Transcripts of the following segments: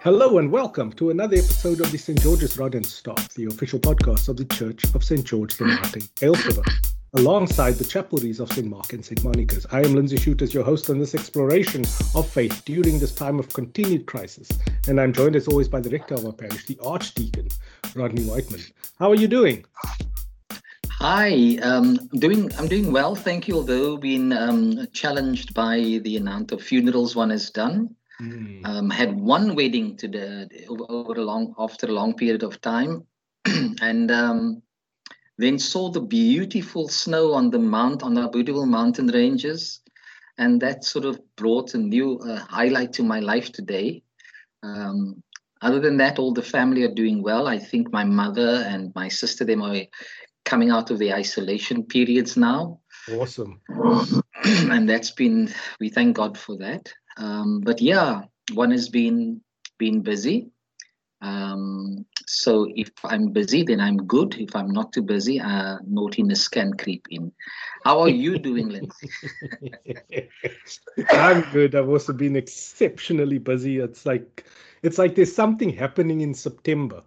Hello and welcome to another episode of the St. George's Rod and Staff, the official podcast of the Church of St. George the Martyr, Aylesriver, alongside the chapelries of St. Mark and St. Monica's. I am Lindsay Shooters, your host on this exploration of faith during this time of continued crisis. And I'm joined as always by the rector of our parish, the Archdeacon, Rodney Whiteman. How are you doing? Hi, um, doing. I'm doing well, thank you. Although being um, challenged by the amount of funerals one has done, mm. um, had one wedding to the over a long after a long period of time, and um, then saw the beautiful snow on the mount on the beautiful mountain ranges, and that sort of brought a new uh, highlight to my life today. Um, other than that, all the family are doing well. I think my mother and my sister, they are coming out of the isolation periods now. Awesome. and that's been we thank God for that. Um, but yeah, one has been been busy. Um, so if I'm busy, then I'm good. If I'm not too busy, uh, naughtiness can creep in. How are you doing, Lindsay? I'm good. I've also been exceptionally busy. It's like it's like there's something happening in September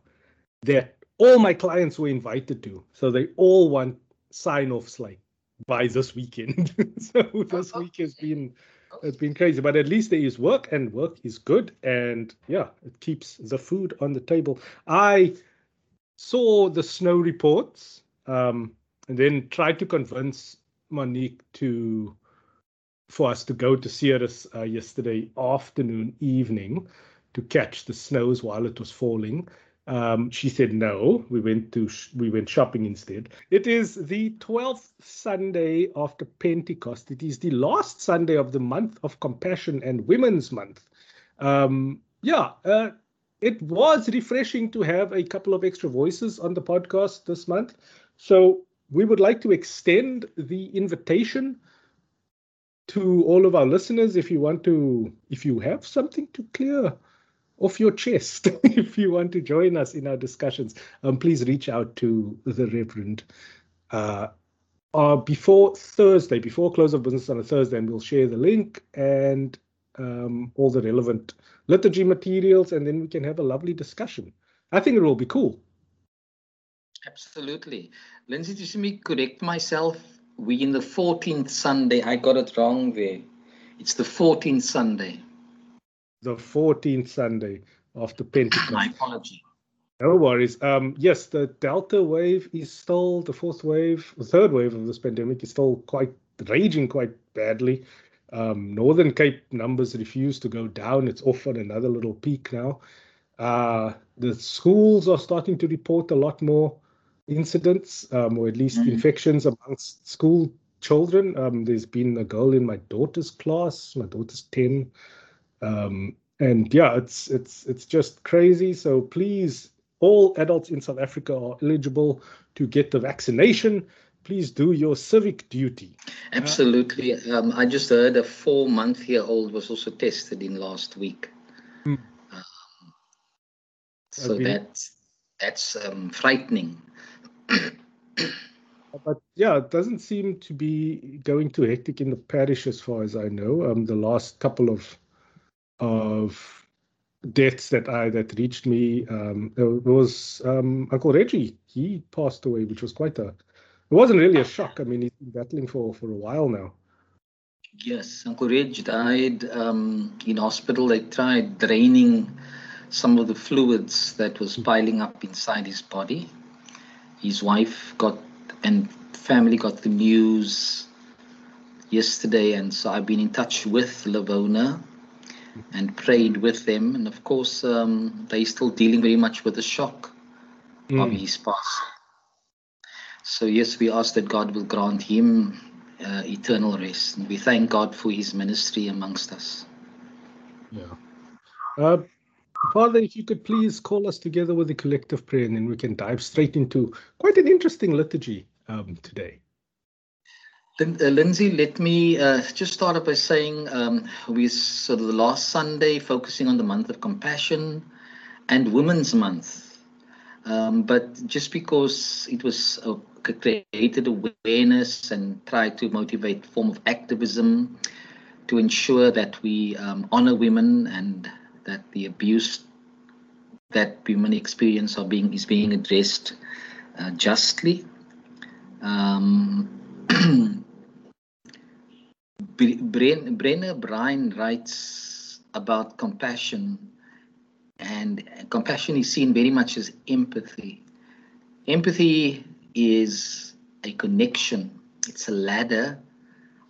that all my clients were invited to. So they all want sign offs like by this weekend. so this week has been it's been crazy, but at least there is work and work is good. And yeah, it keeps the food on the table. I saw the snow reports um, and then tried to convince Monique to for us to go to Ceres uh, yesterday afternoon, evening to catch the snows while it was falling. Um, she said no. We went to sh- we went shopping instead. It is the twelfth Sunday after Pentecost. It is the last Sunday of the month of Compassion and Women's Month. Um, yeah, uh, it was refreshing to have a couple of extra voices on the podcast this month. So we would like to extend the invitation to all of our listeners if you want to if you have something to clear off your chest if you want to join us in our discussions. Um, please reach out to the reverend uh, uh, before thursday before close of business on a thursday and we'll share the link and um, all the relevant liturgy materials and then we can have a lovely discussion. I think it will be cool. Absolutely. Lindsay just me correct myself. We in the 14th sunday i got it wrong there. It's the 14th sunday the 14th Sunday after Pentecost. My apology. No worries. Um, yes, the Delta wave is still the fourth wave, the third wave of this pandemic is still quite raging quite badly. Um, Northern Cape numbers refuse to go down. It's off on another little peak now. Uh, the schools are starting to report a lot more incidents, um, or at least mm-hmm. infections amongst school children. Um, there's been a girl in my daughter's class. My daughter's 10 um, and yeah, it's it's it's just crazy. So please, all adults in South Africa are eligible to get the vaccination. Please do your civic duty. Absolutely. Um, I just heard a four-month-year-old was also tested in last week. Hmm. Um, so been... that's that's um, frightening. but yeah, it doesn't seem to be going too hectic in the parish as far as I know. Um, the last couple of of deaths that I that reached me. Um, there was um, Uncle Reggie. He passed away, which was quite a. It wasn't really a shock. I mean, he's been battling for for a while now. Yes, Uncle Reg died um, in hospital. They tried draining some of the fluids that was piling up inside his body. His wife got and family got the news yesterday, and so I've been in touch with Lavona and prayed with them. And of course, um, they're still dealing very much with the shock mm. of his passing. So, yes, we ask that God will grant him uh, eternal rest. And we thank God for his ministry amongst us. Yeah. Uh, Father, if you could please call us together with a collective prayer, and then we can dive straight into quite an interesting liturgy um, today. Uh, Lindsay, let me uh, just start off by saying um, we sort of the last Sunday focusing on the month of compassion and Women's Month. Um, but just because it was uh, created awareness and tried to motivate form of activism to ensure that we um, honor women and that the abuse that women experience are being is being addressed uh, justly. Brené Brown writes about compassion, and compassion is seen very much as empathy. Empathy is a connection, it's a ladder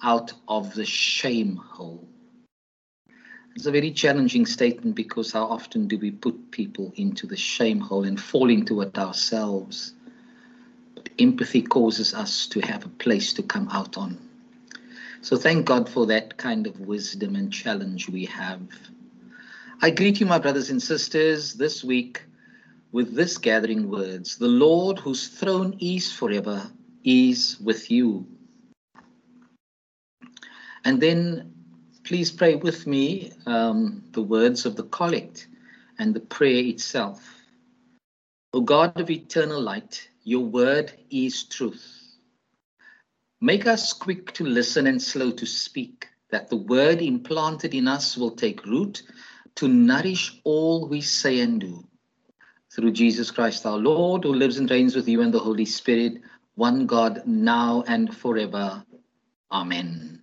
out of the shame hole. It's a very challenging statement because how often do we put people into the shame hole and fall into it ourselves? But empathy causes us to have a place to come out on. So thank God for that kind of wisdom and challenge we have. I greet you, my brothers and sisters, this week with this gathering words The Lord whose throne is forever is with you. And then please pray with me um, the words of the collect and the prayer itself. O God of eternal light, your word is truth. Make us quick to listen and slow to speak, that the word implanted in us will take root to nourish all we say and do. Through Jesus Christ our Lord, who lives and reigns with you and the Holy Spirit, one God, now and forever. Amen.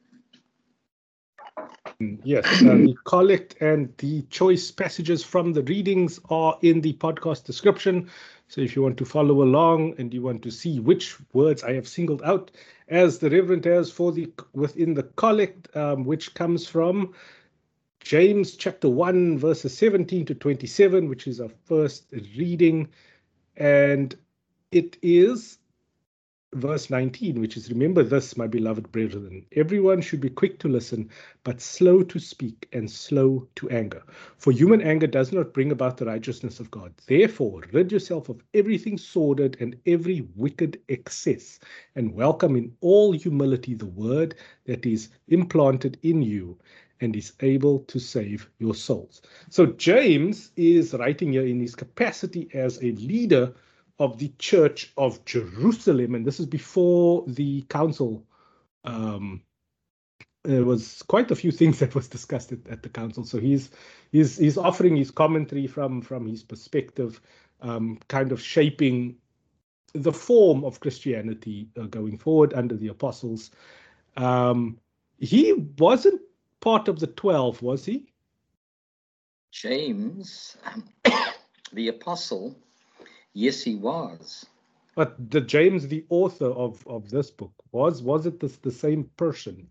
Yes, uh, the collect and the choice passages from the readings are in the podcast description. So if you want to follow along and you want to see which words I have singled out as the Reverend has for the within the collect, um, which comes from James chapter 1, verses 17 to 27, which is our first reading. And it is verse 19, which is Remember this, my beloved brethren. Everyone should be quick to listen, but slow to speak and slow to anger. For human anger does not bring about the righteousness of God. Therefore, rid yourself of everything sordid and every wicked excess, and welcome in all humility the word that is implanted in you and is able to save your souls. So, James is writing here in his capacity as a leader of the Church of Jerusalem, and this is before the council. Um, there was quite a few things that was discussed at, at, the council. So he's he's he's offering his commentary from from his perspective, um, kind of shaping the form of Christianity uh, going forward under the apostles. Um, he wasn't part of the twelve, was he? James, the apostle, Yes, he was. But the James, the author of, of this book, was was it the, the same person?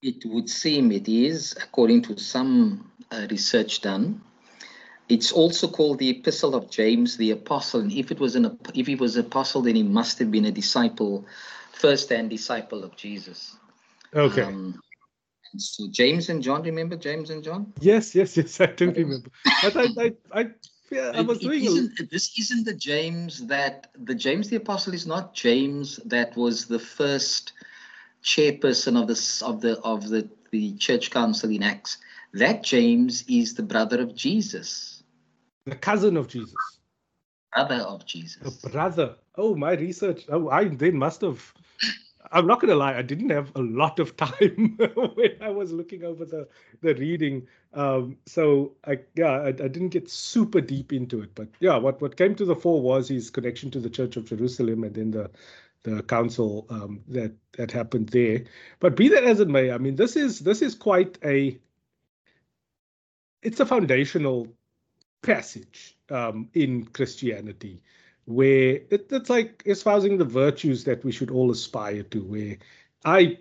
It would seem it is, according to some uh, research done. It's also called the Epistle of James the Apostle. And if it was an if he was an apostle, then he must have been a disciple, first-hand disciple of Jesus. Okay. Um, so James and John, remember James and John? Yes, yes, yes, I do remember. But I, I, I yeah, I was it, doing. Isn't, this isn't the James that the James the Apostle is not James that was the first chairperson of the of the of the the church council in Acts. That James is the brother of Jesus. The cousin of Jesus. Brother of Jesus. The brother. Oh, my research. Oh, I then must have I'm not going to lie, I didn't have a lot of time when I was looking over the the reading. Um, so I yeah, I, I, didn't get super deep into it, but yeah, what what came to the fore was his connection to the Church of Jerusalem and then the the council um, that that happened there. But be that as it may, I mean, this is this is quite a it's a foundational passage um, in Christianity where it, it's like espousing the virtues that we should all aspire to. Where I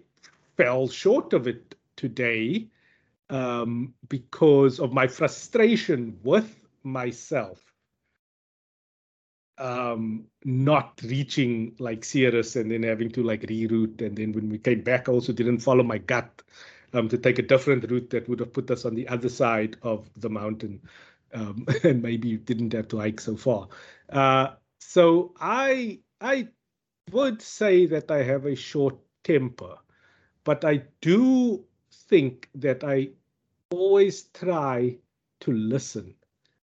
fell short of it today um, because of my frustration with myself um, not reaching like Ceres and then having to like reroute. And then when we came back, I also didn't follow my gut um, to take a different route that would have put us on the other side of the mountain. Um, and maybe didn't have to hike so far. Uh, so I I would say that I have a short temper, but I do think that I always try to listen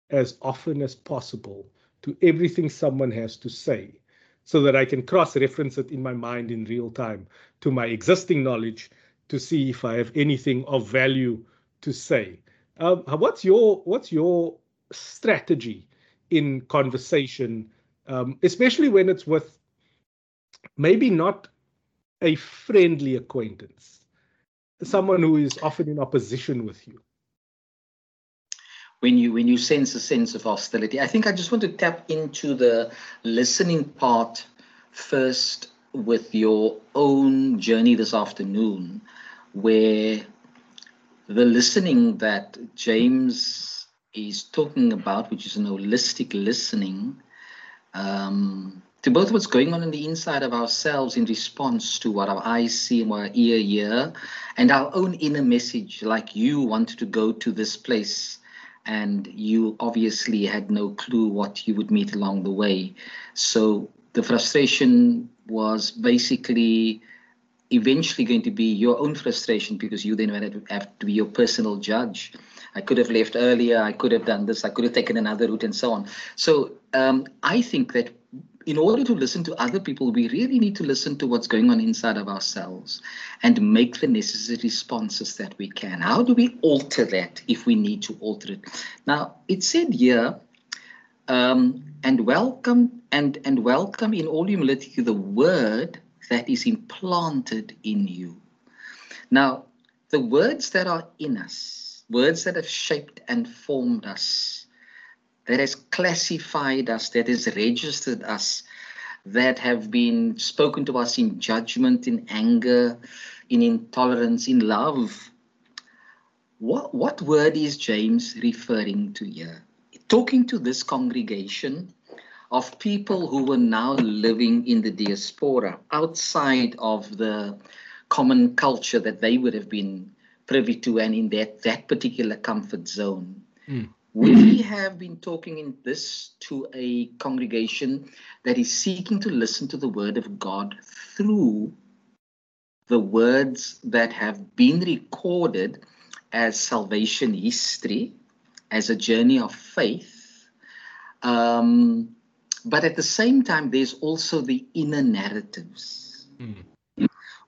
as often as possible to everything someone has to say so that I can cross reference it in my mind in real time to my existing knowledge to see if I have anything of value to say. Um, what's your what's your strategy in conversation, um, especially when it's with maybe not a friendly acquaintance, someone who is often in opposition with you? When you when you sense a sense of hostility, I think I just want to tap into the listening part first with your own journey this afternoon, where the listening that James is talking about, which is an holistic listening, um, to both what's going on in the inside of ourselves in response to what our eyes see and what our ear hear, and our own inner message, like you wanted to go to this place and you obviously had no clue what you would meet along the way. So the frustration was basically eventually going to be your own frustration because you then have to be your personal judge. I could have left earlier, I could have done this, I could have taken another route, and so on. So um, I think that in order to listen to other people, we really need to listen to what's going on inside of ourselves and make the necessary responses that we can. How do we alter that if we need to alter it? Now, it said here, um, and welcome and and welcome in all humility the word that is implanted in you. Now, the words that are in us, words that have shaped and formed us, that has classified us, that has registered us, that have been spoken to us in judgment, in anger, in intolerance, in love. What, what word is James referring to here? Talking to this congregation of people who were now living in the diaspora, outside of the common culture that they would have been privy to and in that, that particular comfort zone. Mm. We have been talking in this to a congregation that is seeking to listen to the word of God through the words that have been recorded as salvation history, as a journey of faith. Um, but at the same time, there's also the inner narratives. Mm.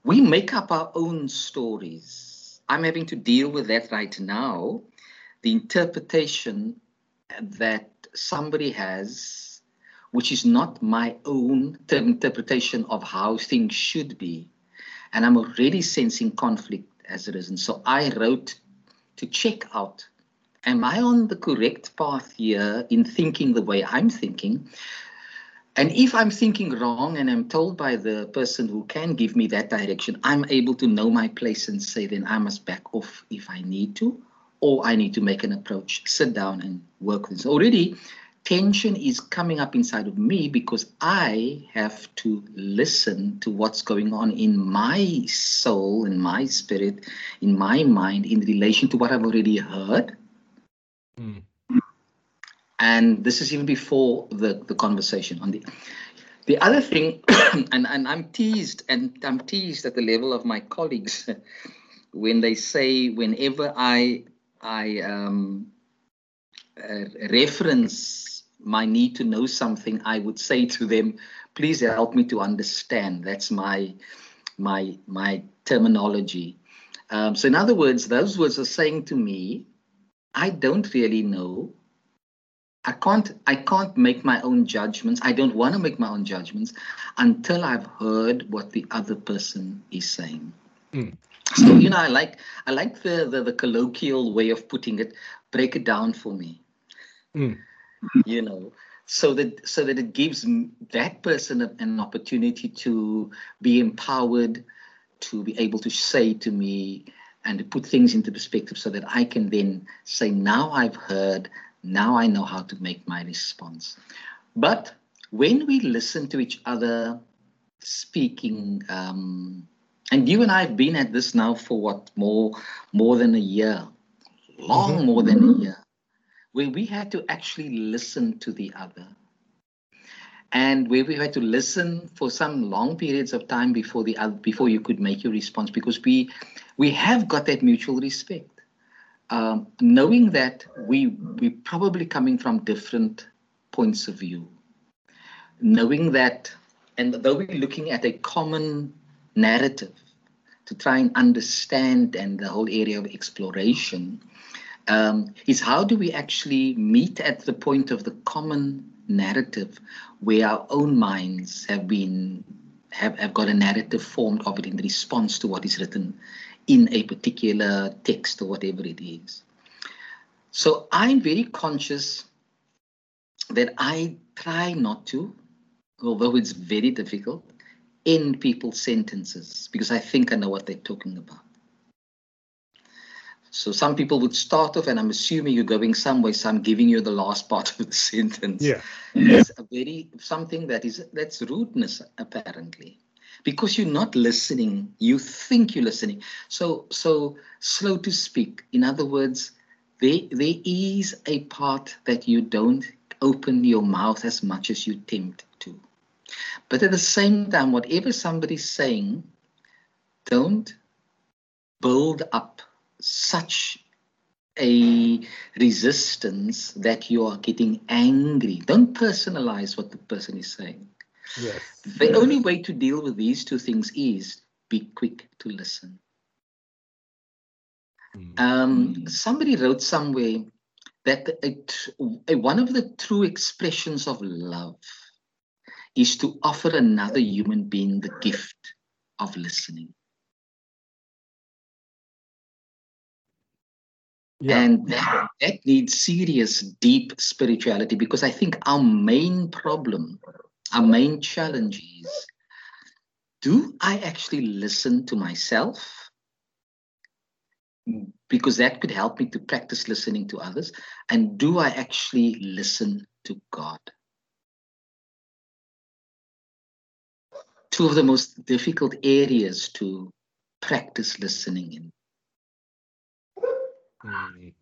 We make up our own stories. I'm having to deal with that right now the interpretation that somebody has, which is not my own interpretation of how things should be. And I'm already sensing conflict as is. And so I wrote to check out am I on the correct path here in thinking the way I'm thinking? And if I'm thinking wrong and I'm told by the person who can give me that direction, I'm able to know my place and say, then I must back off if I need to, or I need to make an approach, sit down and work with this. Already, tension is coming up inside of me because I have to listen to what's going on in my soul, in my spirit, in my mind, in relation to what I've already heard. Mm. And this is even before the, the conversation on the the other thing, and, and I'm teased, and I'm teased at the level of my colleagues when they say whenever I I um, uh, reference my need to know something, I would say to them, please help me to understand. That's my my my terminology. Um, so in other words, those words are saying to me, I don't really know. I can't I can't make my own judgments. I don't want to make my own judgments until I've heard what the other person is saying. Mm. So you know, I like I like the, the, the colloquial way of putting it. Break it down for me. Mm. You know, so that so that it gives that person an opportunity to be empowered, to be able to say to me and to put things into perspective, so that I can then say, now I've heard, now I know how to make my response. But when we listen to each other speaking. Um, and you and I have been at this now for what more more than a year, long mm-hmm. more than a year, where we had to actually listen to the other, and where we had to listen for some long periods of time before the other, before you could make your response, because we we have got that mutual respect, um, knowing that we we probably coming from different points of view, knowing that, and though we're looking at a common narrative to try and understand and the whole area of exploration um, is how do we actually meet at the point of the common narrative where our own minds have been have, have got a narrative formed of it in response to what is written in a particular text or whatever it is. So I'm very conscious that I try not to, although it's very difficult, end people's sentences because I think I know what they're talking about. So some people would start off, and I'm assuming you're going somewhere, so I'm giving you the last part of the sentence. Yeah. It's a very something that is that's rudeness apparently. Because you're not listening, you think you're listening. So so slow to speak. In other words, there there is a part that you don't open your mouth as much as you tempt to. But at the same time, whatever somebody's saying, don't build up such a resistance that you are getting angry. Don't personalize what the person is saying. Yes. The only way to deal with these two things is be quick to listen. Mm. Um, somebody wrote somewhere that a, a, one of the true expressions of love is to offer another human being the gift of listening. Yeah. And that, that needs serious, deep spirituality because I think our main problem, our main challenge is do I actually listen to myself? Because that could help me to practice listening to others. And do I actually listen to God? Two of the most difficult areas to practice listening in. Mm.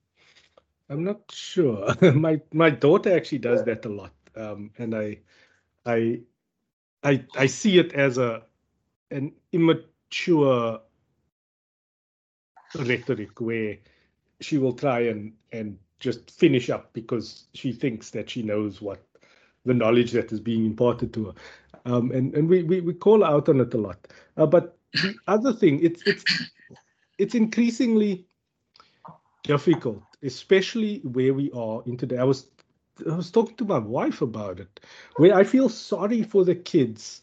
I'm not sure. my my daughter actually does that a lot, um, and I, I, I I see it as a an immature rhetoric where she will try and and just finish up because she thinks that she knows what the knowledge that is being imparted to her, um, and and we, we we call out on it a lot. Uh, but the other thing, it's it's it's increasingly difficult, especially where we are in today. I was I was talking to my wife about it, where I feel sorry for the kids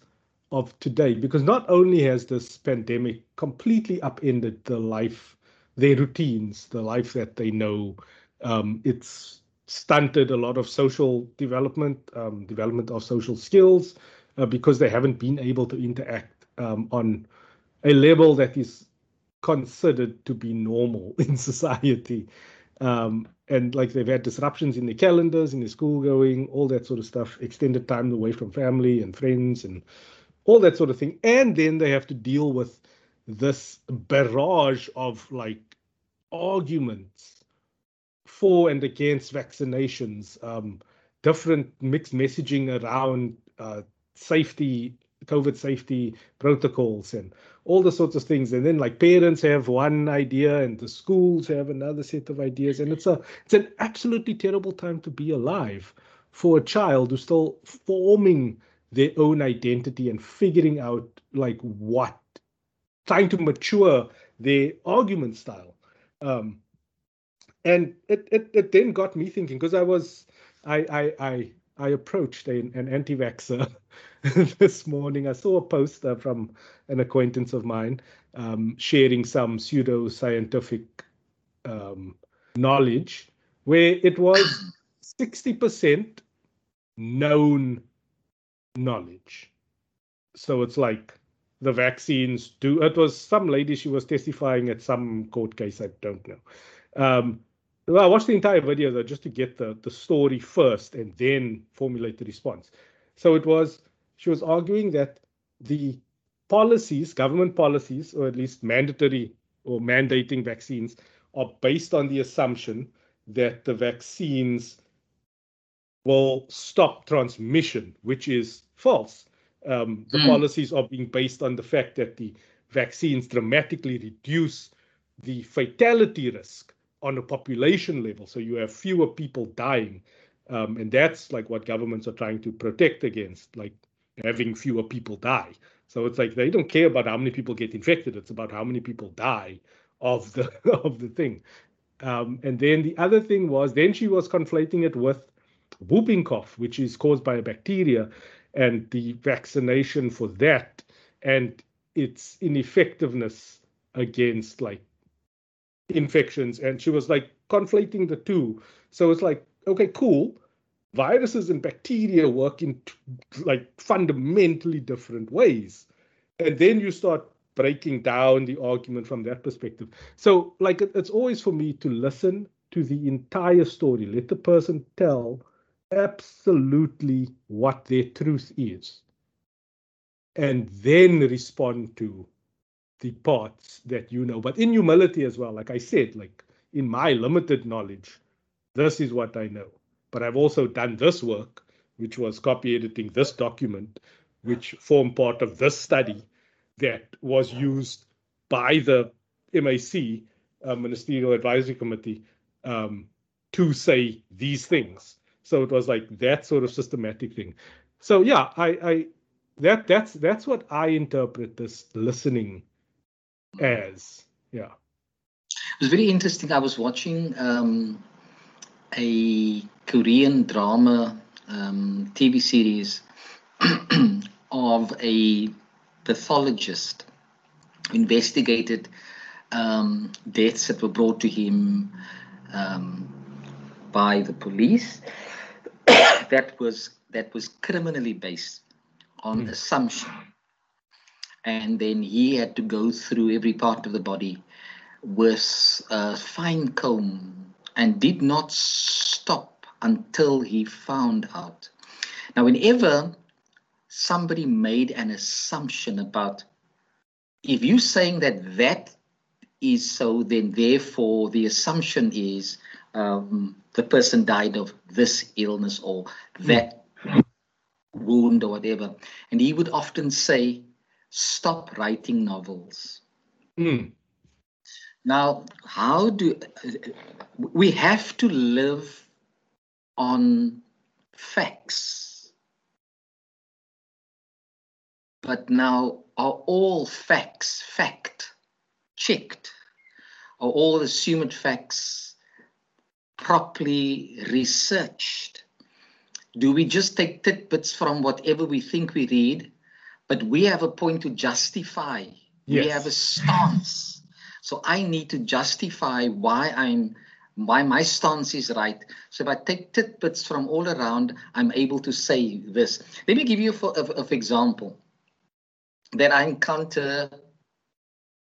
of today because not only has this pandemic completely upended the life, their routines, the life that they know, um, it's stunted a lot of social development, um, development of social skills, uh, because they haven't been able to interact um, on a level that is considered to be normal in society. Um, and like they've had disruptions in their calendars, in their school going, all that sort of stuff, extended time away from family and friends and all that sort of thing. And then they have to deal with this barrage of like arguments for and against vaccinations, um, different mixed messaging around uh, safety COVID safety protocols and all the sorts of things. And then like parents have one idea and the schools have another set of ideas. And it's a it's an absolutely terrible time to be alive for a child who's still forming their own identity and figuring out like what trying to mature their argument style. Um, and it, it it then got me thinking because I was I I I I approached an, an anti-vaxxer this morning. I saw a poster from an acquaintance of mine um, sharing some pseudo-scientific um, knowledge where it was 60% known knowledge. So it's like the vaccines do. It was some lady, she was testifying at some court case, I don't know. Um, well, I watched the entire video though, just to get the, the story first and then formulate the response. So it was, she was arguing that the policies, government policies, or at least mandatory or mandating vaccines, are based on the assumption that the vaccines will stop transmission, which is false. Um, the mm. policies are being based on the fact that the vaccines dramatically reduce the fatality risk on a population level. So you have fewer people dying. Um, and that's like what governments are trying to protect against, like having fewer people die. So it's like they don't care about how many people get infected. It's about how many people die of the of the thing. Um, and then the other thing was, then she was conflating it with whooping cough, which is caused by a bacteria, and the vaccination for that, and its ineffectiveness against like infections. And she was like conflating the two. So it's like, okay, cool. Viruses and bacteria work in like fundamentally different ways. And then you start breaking down the argument from that perspective. So, like, it's always for me to listen to the entire story, let the person tell absolutely what their truth is, and then respond to the parts that you know. But in humility as well, like I said, like in my limited knowledge, this is what I know. But I've also done this work, which was copy editing this document, which formed part of this study that was used by the MAC, uh, Ministerial Advisory Committee, um, to say these things. So it was like that sort of systematic thing. So yeah, I, I that that's that's what I interpret this listening as. Yeah. It was very interesting. I was watching um, a Korean drama um, TV series of a pathologist investigated um, deaths that were brought to him um, by the police that was that was criminally based on mm. assumption and then he had to go through every part of the body with a fine comb and did not stop until he found out now whenever somebody made an assumption about if you're saying that that is so, then therefore the assumption is um, the person died of this illness or that wound or whatever. And he would often say, stop writing novels. Mm. Now, how do we have to live on facts? But now, are all facts fact checked? Are all assumed facts properly researched? Do we just take tidbits from whatever we think we read, but we have a point to justify? Yes. We have a stance. So I need to justify why I'm why my stance is right. So if I take tidbits from all around, I'm able to say this. Let me give you for, of, example that I encounter,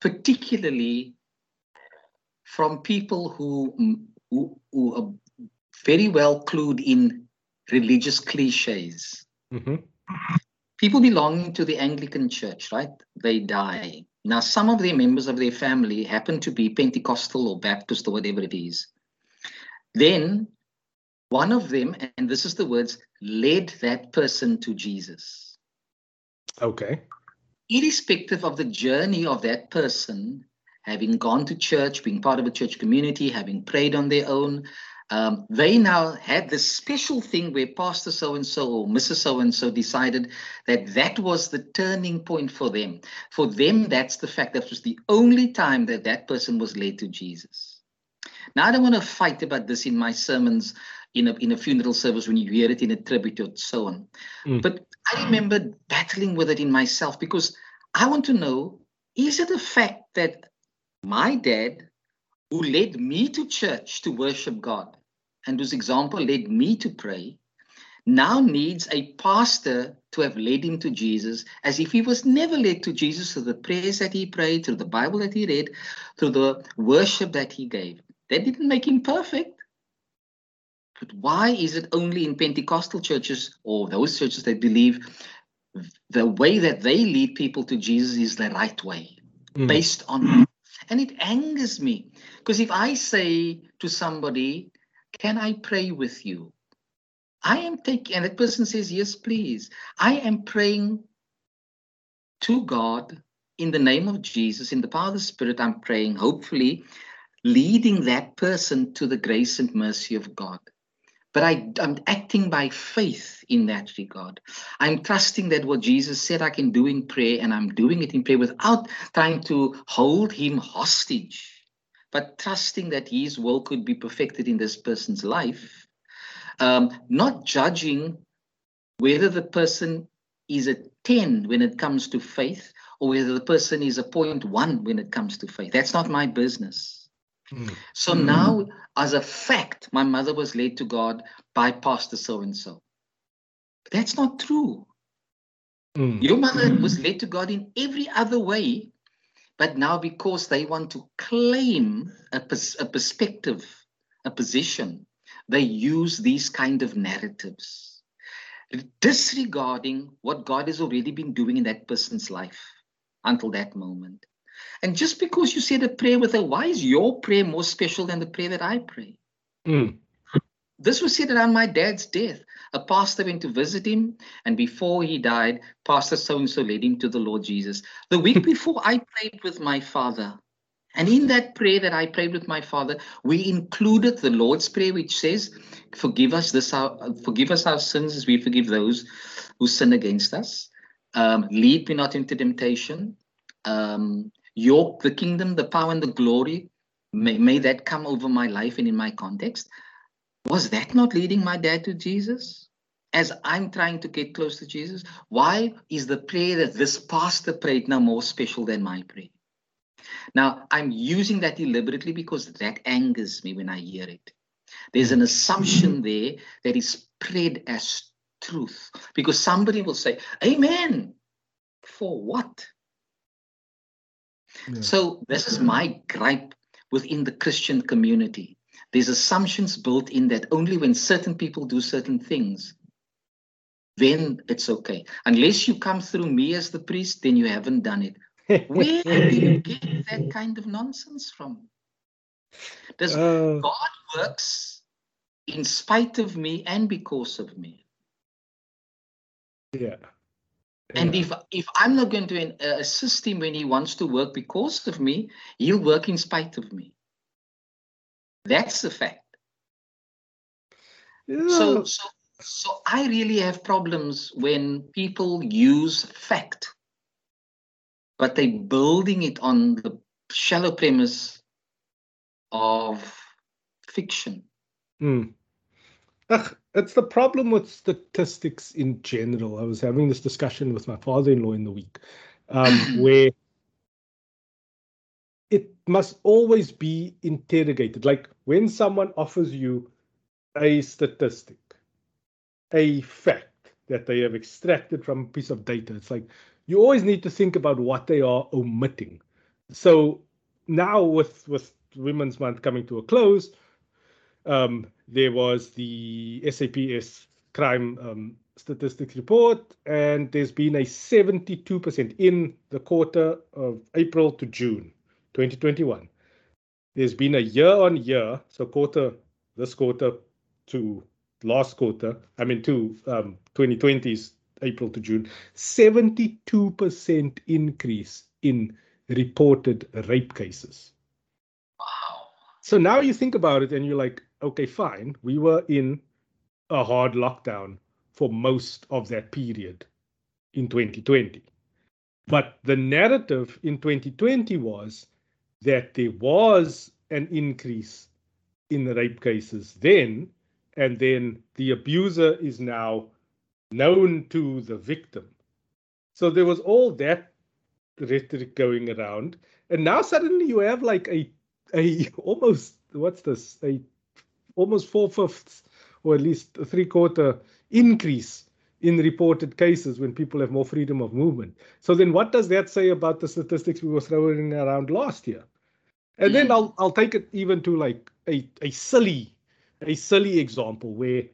particularly from people who, who, who are very well clued in religious cliches. Mm-hmm. People belonging to the Anglican Church, right? They die. Now, some of the members of their family happen to be Pentecostal or Baptist or whatever it is. Then one of them, and this is the words, led that person to Jesus. Okay irrespective of the journey of that person, having gone to church, being part of a church community, having prayed on their own, um, they now had this special thing where Pastor so and so or Mrs. so and so decided that that was the turning point for them. For them, that's the fact that was the only time that that person was led to Jesus. Now, I don't want to fight about this in my sermons in a, in a funeral service when you hear it in a tribute or so on. Mm. But I remember battling with it in myself because I want to know is it a fact that my dad, who led me to church to worship God and whose example led me to pray, now needs a pastor to have led him to Jesus as if he was never led to Jesus through the prayers that he prayed, through the Bible that he read, through the worship that he gave. That didn't make him perfect. But why is it only in Pentecostal churches or those churches that believe the way that they lead people to Jesus is the right way, mm. based on. And it angers me because if I say to somebody, Can I pray with you? I am taking, and that person says, Yes, please. I am praying to God in the name of Jesus, in the power of the Spirit. I'm praying, hopefully, leading that person to the grace and mercy of God. But I, I'm acting by faith in that regard. I'm trusting that what Jesus said I can do in prayer, and I'm doing it in prayer without trying to hold him hostage but trusting that His will could be perfected in this person's life, um, not judging whether the person is a 10 when it comes to faith or whether the person is a one when it comes to faith. That's not my business. Mm. So mm. now, as a fact, my mother was led to God by Pastor so and so. That's not true. Mm. Your mother was led to God in every other way, but now because they want to claim a, pers- a perspective, a position, they use these kind of narratives, disregarding what God has already been doing in that person's life until that moment. And just because you said a prayer with her, why is your prayer more special than the prayer that I pray? Mm. This was said around my dad's death. A pastor went to visit him, and before he died, Pastor so and so led him to the Lord Jesus. The week before, I prayed with my father. And in that prayer that I prayed with my father, we included the Lord's Prayer, which says, Forgive us this our forgive us our sins as we forgive those who sin against us. Um, lead me not into temptation. Um, your the kingdom, the power, and the glory, may, may that come over my life and in my context. Was that not leading my dad to Jesus? As I'm trying to get close to Jesus, why is the prayer that this pastor prayed now more special than my prayer? Now, I'm using that deliberately because that angers me when I hear it. There's an assumption there that is spread as truth because somebody will say, Amen. For what? Yeah. So, this is my gripe within the Christian community. There's assumptions built in that only when certain people do certain things, then it's okay. Unless you come through me as the priest, then you haven't done it. Where do you get that kind of nonsense from? Does uh, God works in spite of me and because of me? Yeah. And if if I'm not going to uh, assist him when he wants to work because of me, he'll work in spite of me. That's the fact. Yeah. So, so, so I really have problems when people use fact, but they're building it on the shallow premise of fiction. Mm. Ugh, it's the problem with statistics in general. I was having this discussion with my father-in-law in the week, um, where must always be interrogated. Like when someone offers you a statistic, a fact that they have extracted from a piece of data, it's like you always need to think about what they are omitting. So now with with Women's Month coming to a close, um, there was the SAPS crime um, statistics report, and there's been a 72% in the quarter of April to June 2021. There's been a year on year, so quarter, this quarter to last quarter, I mean to um, 2020's April to June, 72% increase in reported rape cases. Wow. So now you think about it and you're like, okay, fine. We were in a hard lockdown for most of that period in 2020. But the narrative in 2020 was that there was an increase in the rape cases then, and then the abuser is now known to the victim. So there was all that rhetoric going around, and now suddenly you have like a a almost what's this a almost four fifths or at least three quarter increase in reported cases when people have more freedom of movement. So then what does that say about the statistics we were throwing around last year? And then mm. I'll I'll take it even to like a, a silly a silly example where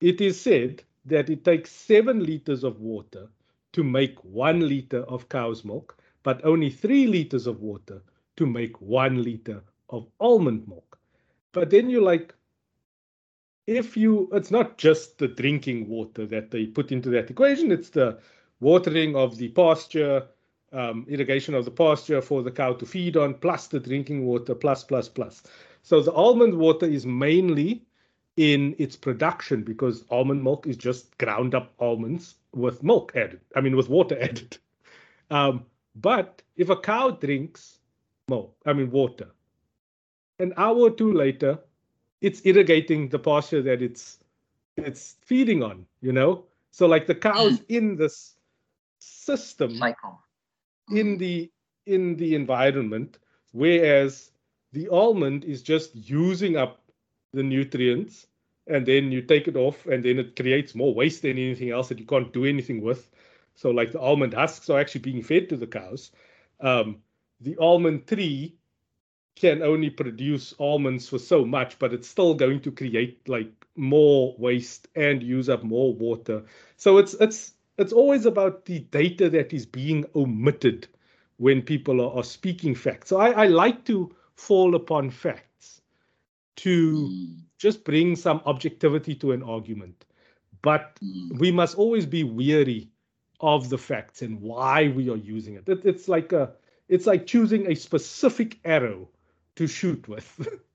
it is said that it takes seven liters of water to make one liter of cow's milk, but only three liters of water to make one liter of almond milk. But then you're like, if you, it's not just the drinking water that they put into that equation, it's the watering of the pasture, um, irrigation of the pasture for the cow to feed on, plus the drinking water, plus, plus, plus. So the almond water is mainly in its production because almond milk is just ground up almonds with milk added, I mean, with water added. Um, but if a cow drinks milk, I mean water. An hour or two later, it's irrigating the pasture that it's it's feeding on, you know? So like the cows mm. in this system cycle in the in the environment, whereas the almond is just using up the nutrients and then you take it off and then it creates more waste than anything else that you can't do anything with. So like the almond husks are actually being fed to the cows. Um, the almond tree can only produce almonds for so much, but it's still going to create like more waste and use up more water. So it's it's it's always about the data that is being omitted when people are, are speaking facts. So I, I like to fall upon facts to mm. just bring some objectivity to an argument. But mm. we must always be weary of the facts and why we are using it. it. It's like a it's like choosing a specific arrow to shoot with.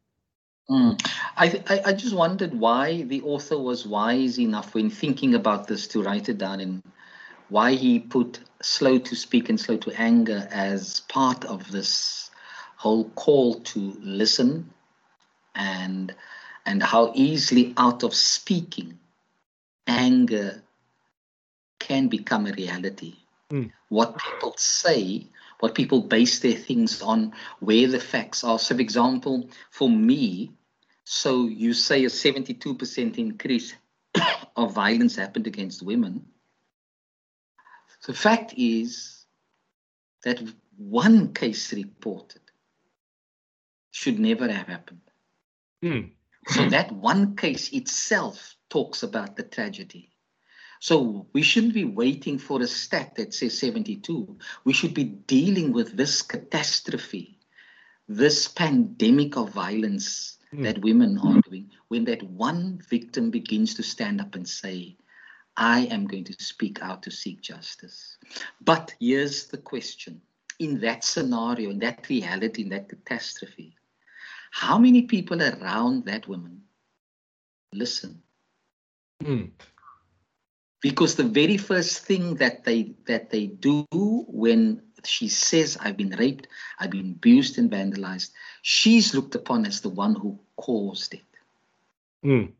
Mm. I, I, I just wondered why the author was wise enough when thinking about this to write it down and why he put slow to speak and slow to anger as part of this whole call to listen and and how easily out of speaking anger can become a reality. Mm. What people say what people base their things on, where the facts are. So, for example, for me, so you say a 72% increase of violence happened against women. The fact is that one case reported should never have happened. Mm. So that one case itself talks about the tragedy. So we shouldn't be waiting for a stat that says 72. We should be dealing with this catastrophe, this pandemic of violence mm. that women are doing, when that one victim begins to stand up and say, I am going to speak out to seek justice. But here's the question in that scenario, in that reality, in that catastrophe, how many people around that woman listen? Mm because the very first thing that they that they do when she says i've been raped i've been abused and vandalized she's looked upon as the one who caused it. Mm.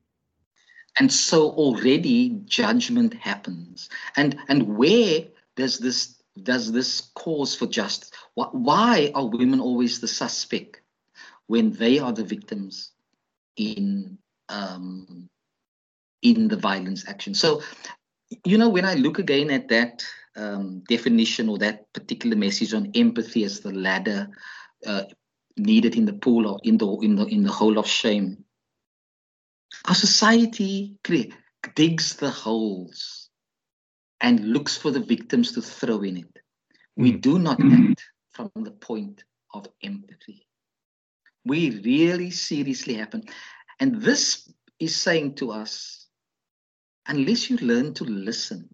and so already judgment happens. And and where does this does this cause for justice? Why are women always the suspect when they are the victims in um, in the violence action? So you know, when I look again at that um, definition or that particular message on empathy as the ladder uh, needed in the pool or in the in the in the hole of shame, our society digs the holes and looks for the victims to throw in it. We mm. do not act from the point of empathy. We really seriously happen. And this is saying to us unless you learn to listen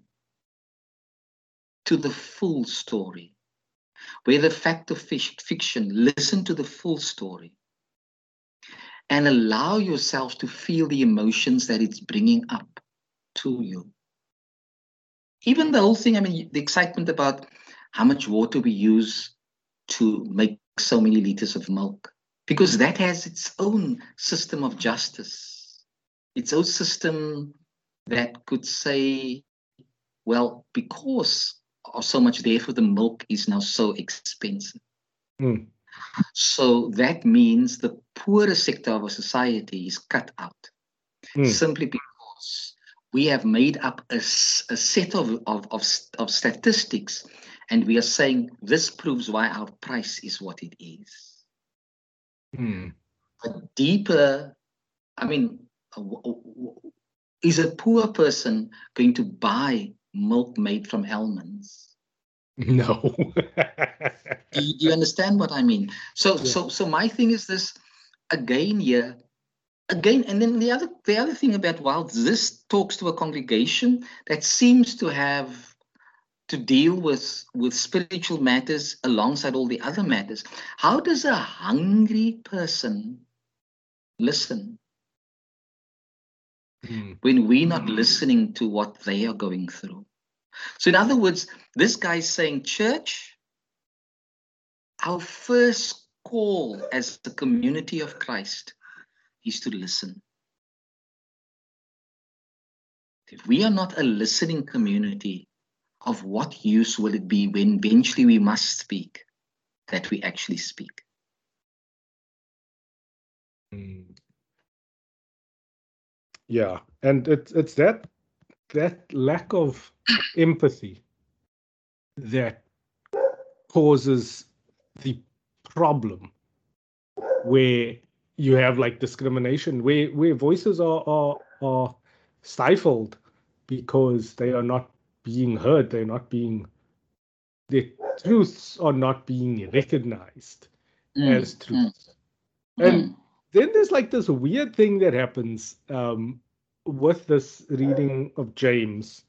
to the full story, where the fact of fiction, listen to the full story and allow yourself to feel the emotions that it's bringing up to you. Even the whole thing, I mean, the excitement about how much water we use to make so many liters of milk, because that has its own system of justice, its own system that could say, well, because of so much therefore the milk is now so expensive. Mm. So that means the poorer sector of our society is cut out mm. simply because we have made up a, a set of, of, of, of statistics and we are saying this proves why our price is what it is. Mm. But deeper, I mean, is a poor person going to buy milk made from almonds? No. do, you, do, you, understand what I mean? So, yeah. so, so my thing is this again here, again, and then the other, the other thing about while this talks to a congregation that seems to have to deal with with spiritual matters alongside all the other matters. How does a hungry person listen? Mm. when we're not listening to what they are going through. So, in other words, this guy's saying, Church, our first call as the community of Christ is to listen. If we are not a listening community, of what use will it be when eventually we must speak that we actually speak? Hmm. Yeah, and it's it's that that lack of empathy that causes the problem where you have like discrimination where where voices are are are stifled because they are not being heard they're not being their truths are not being recognized mm. as mm. truths mm. and then there's like this weird thing that happens um, with this reading of james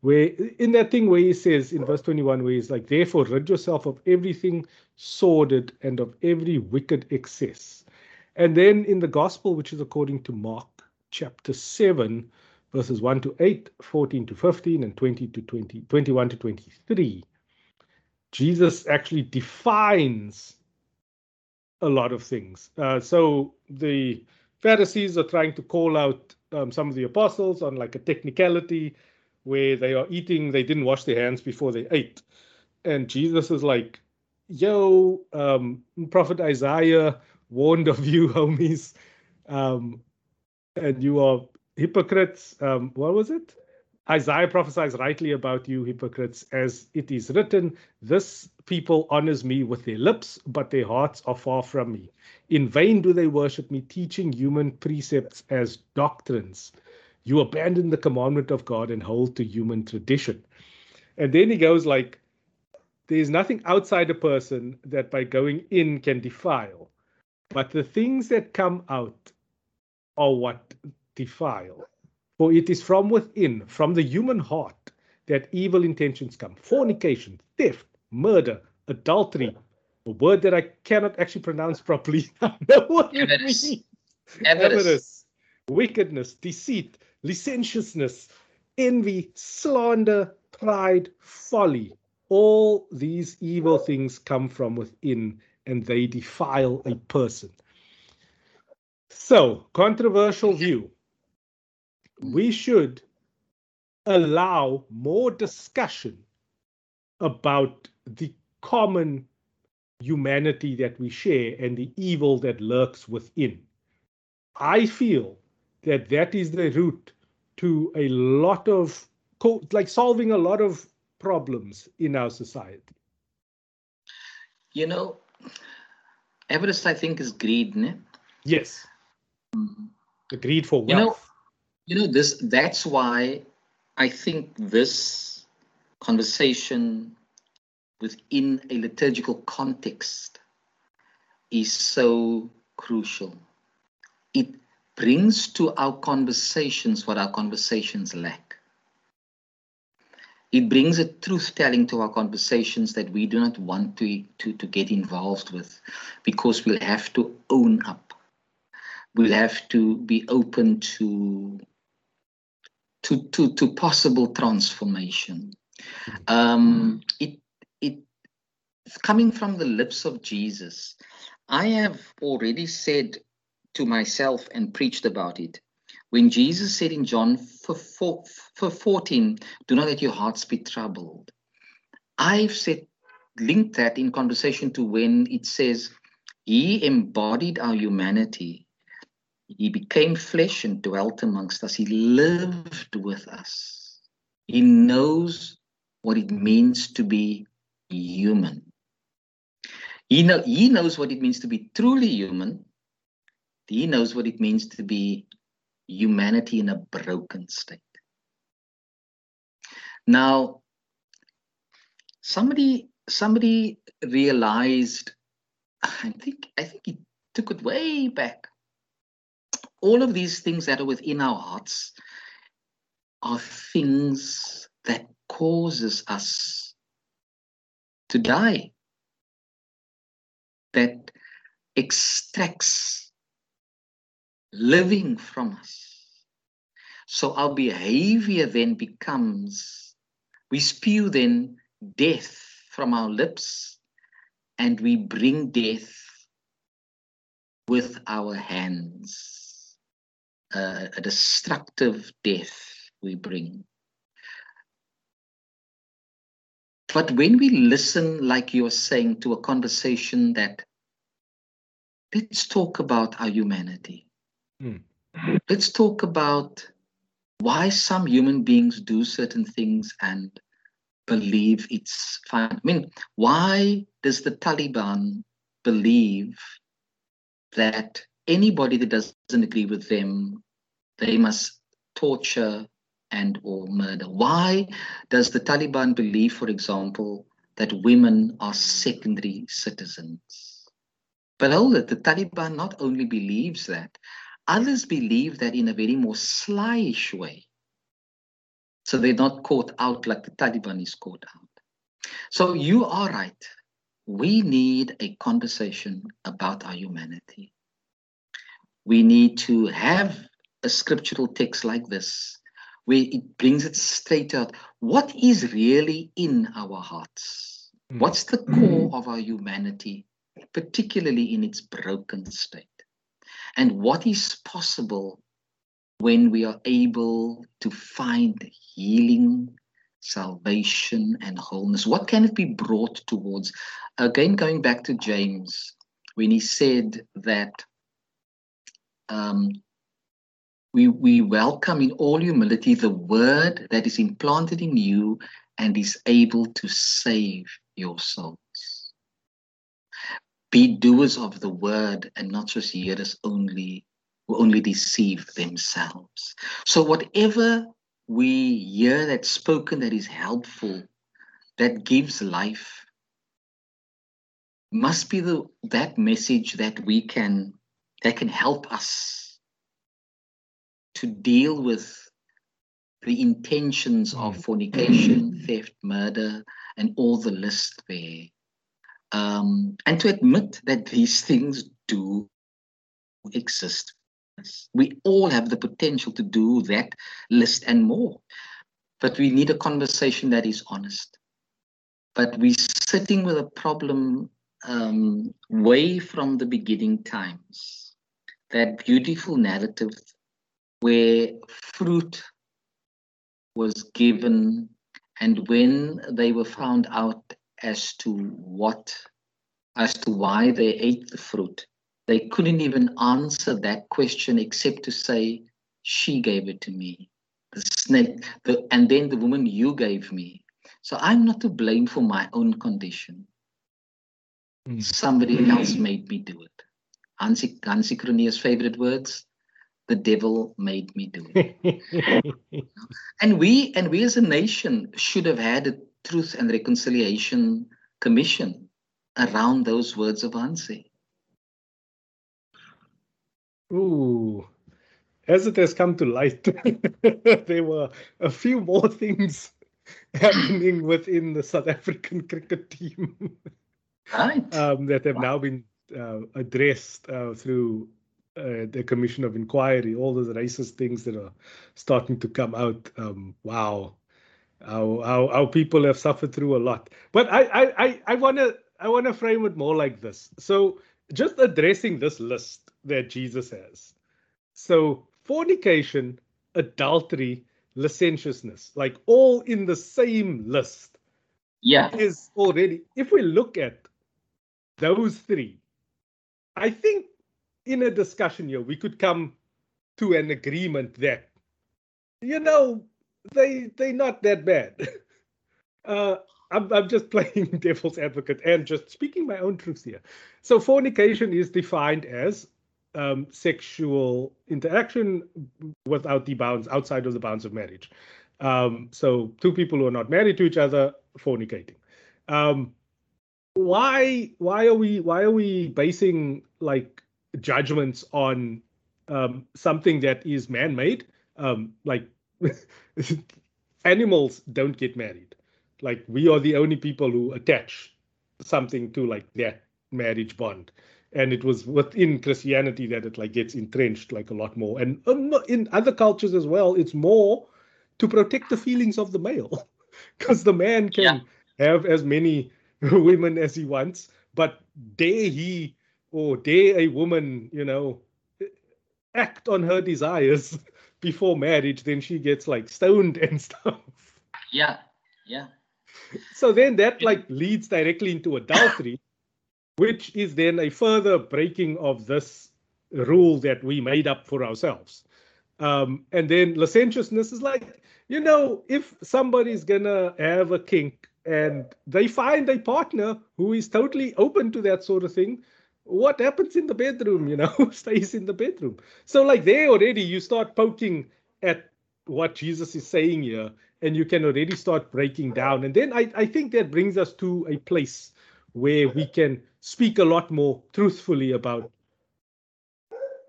where in that thing where he says in verse 21 where he's like therefore rid yourself of everything sordid and of every wicked excess. And then in the gospel which is according to mark chapter 7 verses 1 to 8 14 to 15 and 20 to 20 21 to 23 jesus actually defines a lot of things uh, so the pharisees are trying to call out um, some of the apostles on like a technicality where they are eating, they didn't wash their hands before they ate. And Jesus is like, yo, um, Prophet Isaiah warned of you, homies. Um, and you are hypocrites. Um, what was it? Isaiah prophesies rightly about you, hypocrites, as it is written, This people honors me with their lips, but their hearts are far from me. In vain do they worship me, teaching human precepts as doctrines. You abandon the commandment of God and hold to human tradition. And then he goes like, there's nothing outside a person that by going in can defile, but the things that come out are what defile. For it is from within, from the human heart, that evil intentions come fornication, theft, murder, adultery, a word that I cannot actually pronounce properly. know what it means. Avarice, wickedness, deceit, licentiousness, envy, slander, pride, folly. All these evil things come from within and they defile a person. So, controversial view. We should allow more discussion about the common humanity that we share and the evil that lurks within. I feel that that is the route to a lot of like solving a lot of problems in our society you know avarice, I think, is greed, ne? Yes. Mm-hmm. The greed for wealth. You know, you know this. That's why I think this conversation within a liturgical context is so crucial. It brings to our conversations what our conversations lack. It brings a truth telling to our conversations that we do not want to, to, to get involved with because we'll have to own up. We'll have to be open to, to, to, to possible transformation. Um, it, it, coming from the lips of Jesus, I have already said to myself and preached about it. When Jesus said in John for, for, for 14, do not let your hearts be troubled. I've said, linked that in conversation to when it says, He embodied our humanity. He became flesh and dwelt amongst us. He lived with us. He knows what it means to be human. He, know, he knows what it means to be truly human he knows what it means to be humanity in a broken state. Now, somebody somebody realized, I think I think he took it way back. All of these things that are within our hearts are things that causes us to die. That extracts living from us. So our behavior then becomes, we spew then death from our lips and we bring death with our hands. Uh, a destructive death we bring. But when we listen, like you're saying, to a conversation that let's talk about our humanity. Mm. Let's talk about why some human beings do certain things and believe it's fine. I mean, why does the Taliban believe that anybody that doesn't agree with them, they must torture and or murder? Why does the Taliban believe, for example, that women are secondary citizens? But hold it, the Taliban not only believes that, others believe that in a very more slyish way. So they're not caught out like the Taliban is caught out. So you are right. We need a conversation about our humanity. We need to have a scriptural text like this where it brings it straight out. What is really in our hearts? Mm. What's the core of our humanity, particularly in its broken state? And what is possible when we are able to find healing, salvation, and wholeness? What can it be brought towards? Again, going back to James, when he said that um, we, we welcome in all humility the word that is implanted in you and is able to save your souls. Be doers of the word and not just hearers only, who only deceive themselves. So, whatever we hear that's spoken that is helpful, that gives life, must be the that message that we can that can help us to deal with the intentions of mm. fornication, theft, murder, and all the list there. Um, and to admit that these things do exist. We all have the potential to do that list and more. But we need a conversation that is honest. But we're sitting with a problem um, way from the beginning times. That beautiful narrative where fruit was given and when they were found out as to what as to why they ate the fruit. They couldn't even answer that question except to say she gave it to me. The snake the, and then the woman you gave me. So i'm not to blame for my own condition. Mm. somebody else made me do it. Hansie, Hansie favorite words the devil made me do it. And we and we as a nation should have had a truth and reconciliation commission around those words of Hansie. Ooh, as it has come to light, there were a few more things happening within the South African cricket team right. um, that have wow. now been uh, addressed uh, through uh, the commission of inquiry, all those racist things that are starting to come out. Um, wow, how, how how people have suffered through a lot. But I I I want to I want to frame it more like this. So just addressing this list that Jesus has. So fornication, adultery, licentiousness, like all in the same list. Yeah, is already. If we look at those three, I think in a discussion here, we could come to an agreement that, you know, they they're not that bad. uh, I'm I'm just playing devil's advocate and just speaking my own truth here. So fornication is defined as um, sexual interaction without the bounds outside of the bounds of marriage. Um, so two people who are not married to each other fornicating. Um, why why are we why are we basing like judgments on um, something that is man-made. Um, like animals don't get married. Like we are the only people who attach something to like that marriage bond. And it was within Christianity that it like gets entrenched like a lot more. And um, in other cultures as well, it's more to protect the feelings of the male, because the man can yeah. have as many women as he wants, but dare he or dare a woman, you know, act on her desires before marriage, then she gets like stoned and stuff. Yeah, yeah. So then that like leads directly into adultery, which is then a further breaking of this rule that we made up for ourselves. Um, and then licentiousness is like, you know, if somebody's gonna have a kink and they find a partner who is totally open to that sort of thing, what happens in the bedroom, you know, stays in the bedroom. So, like, there already you start poking at what Jesus is saying here, and you can already start breaking down. And then I, I think that brings us to a place where we can speak a lot more truthfully about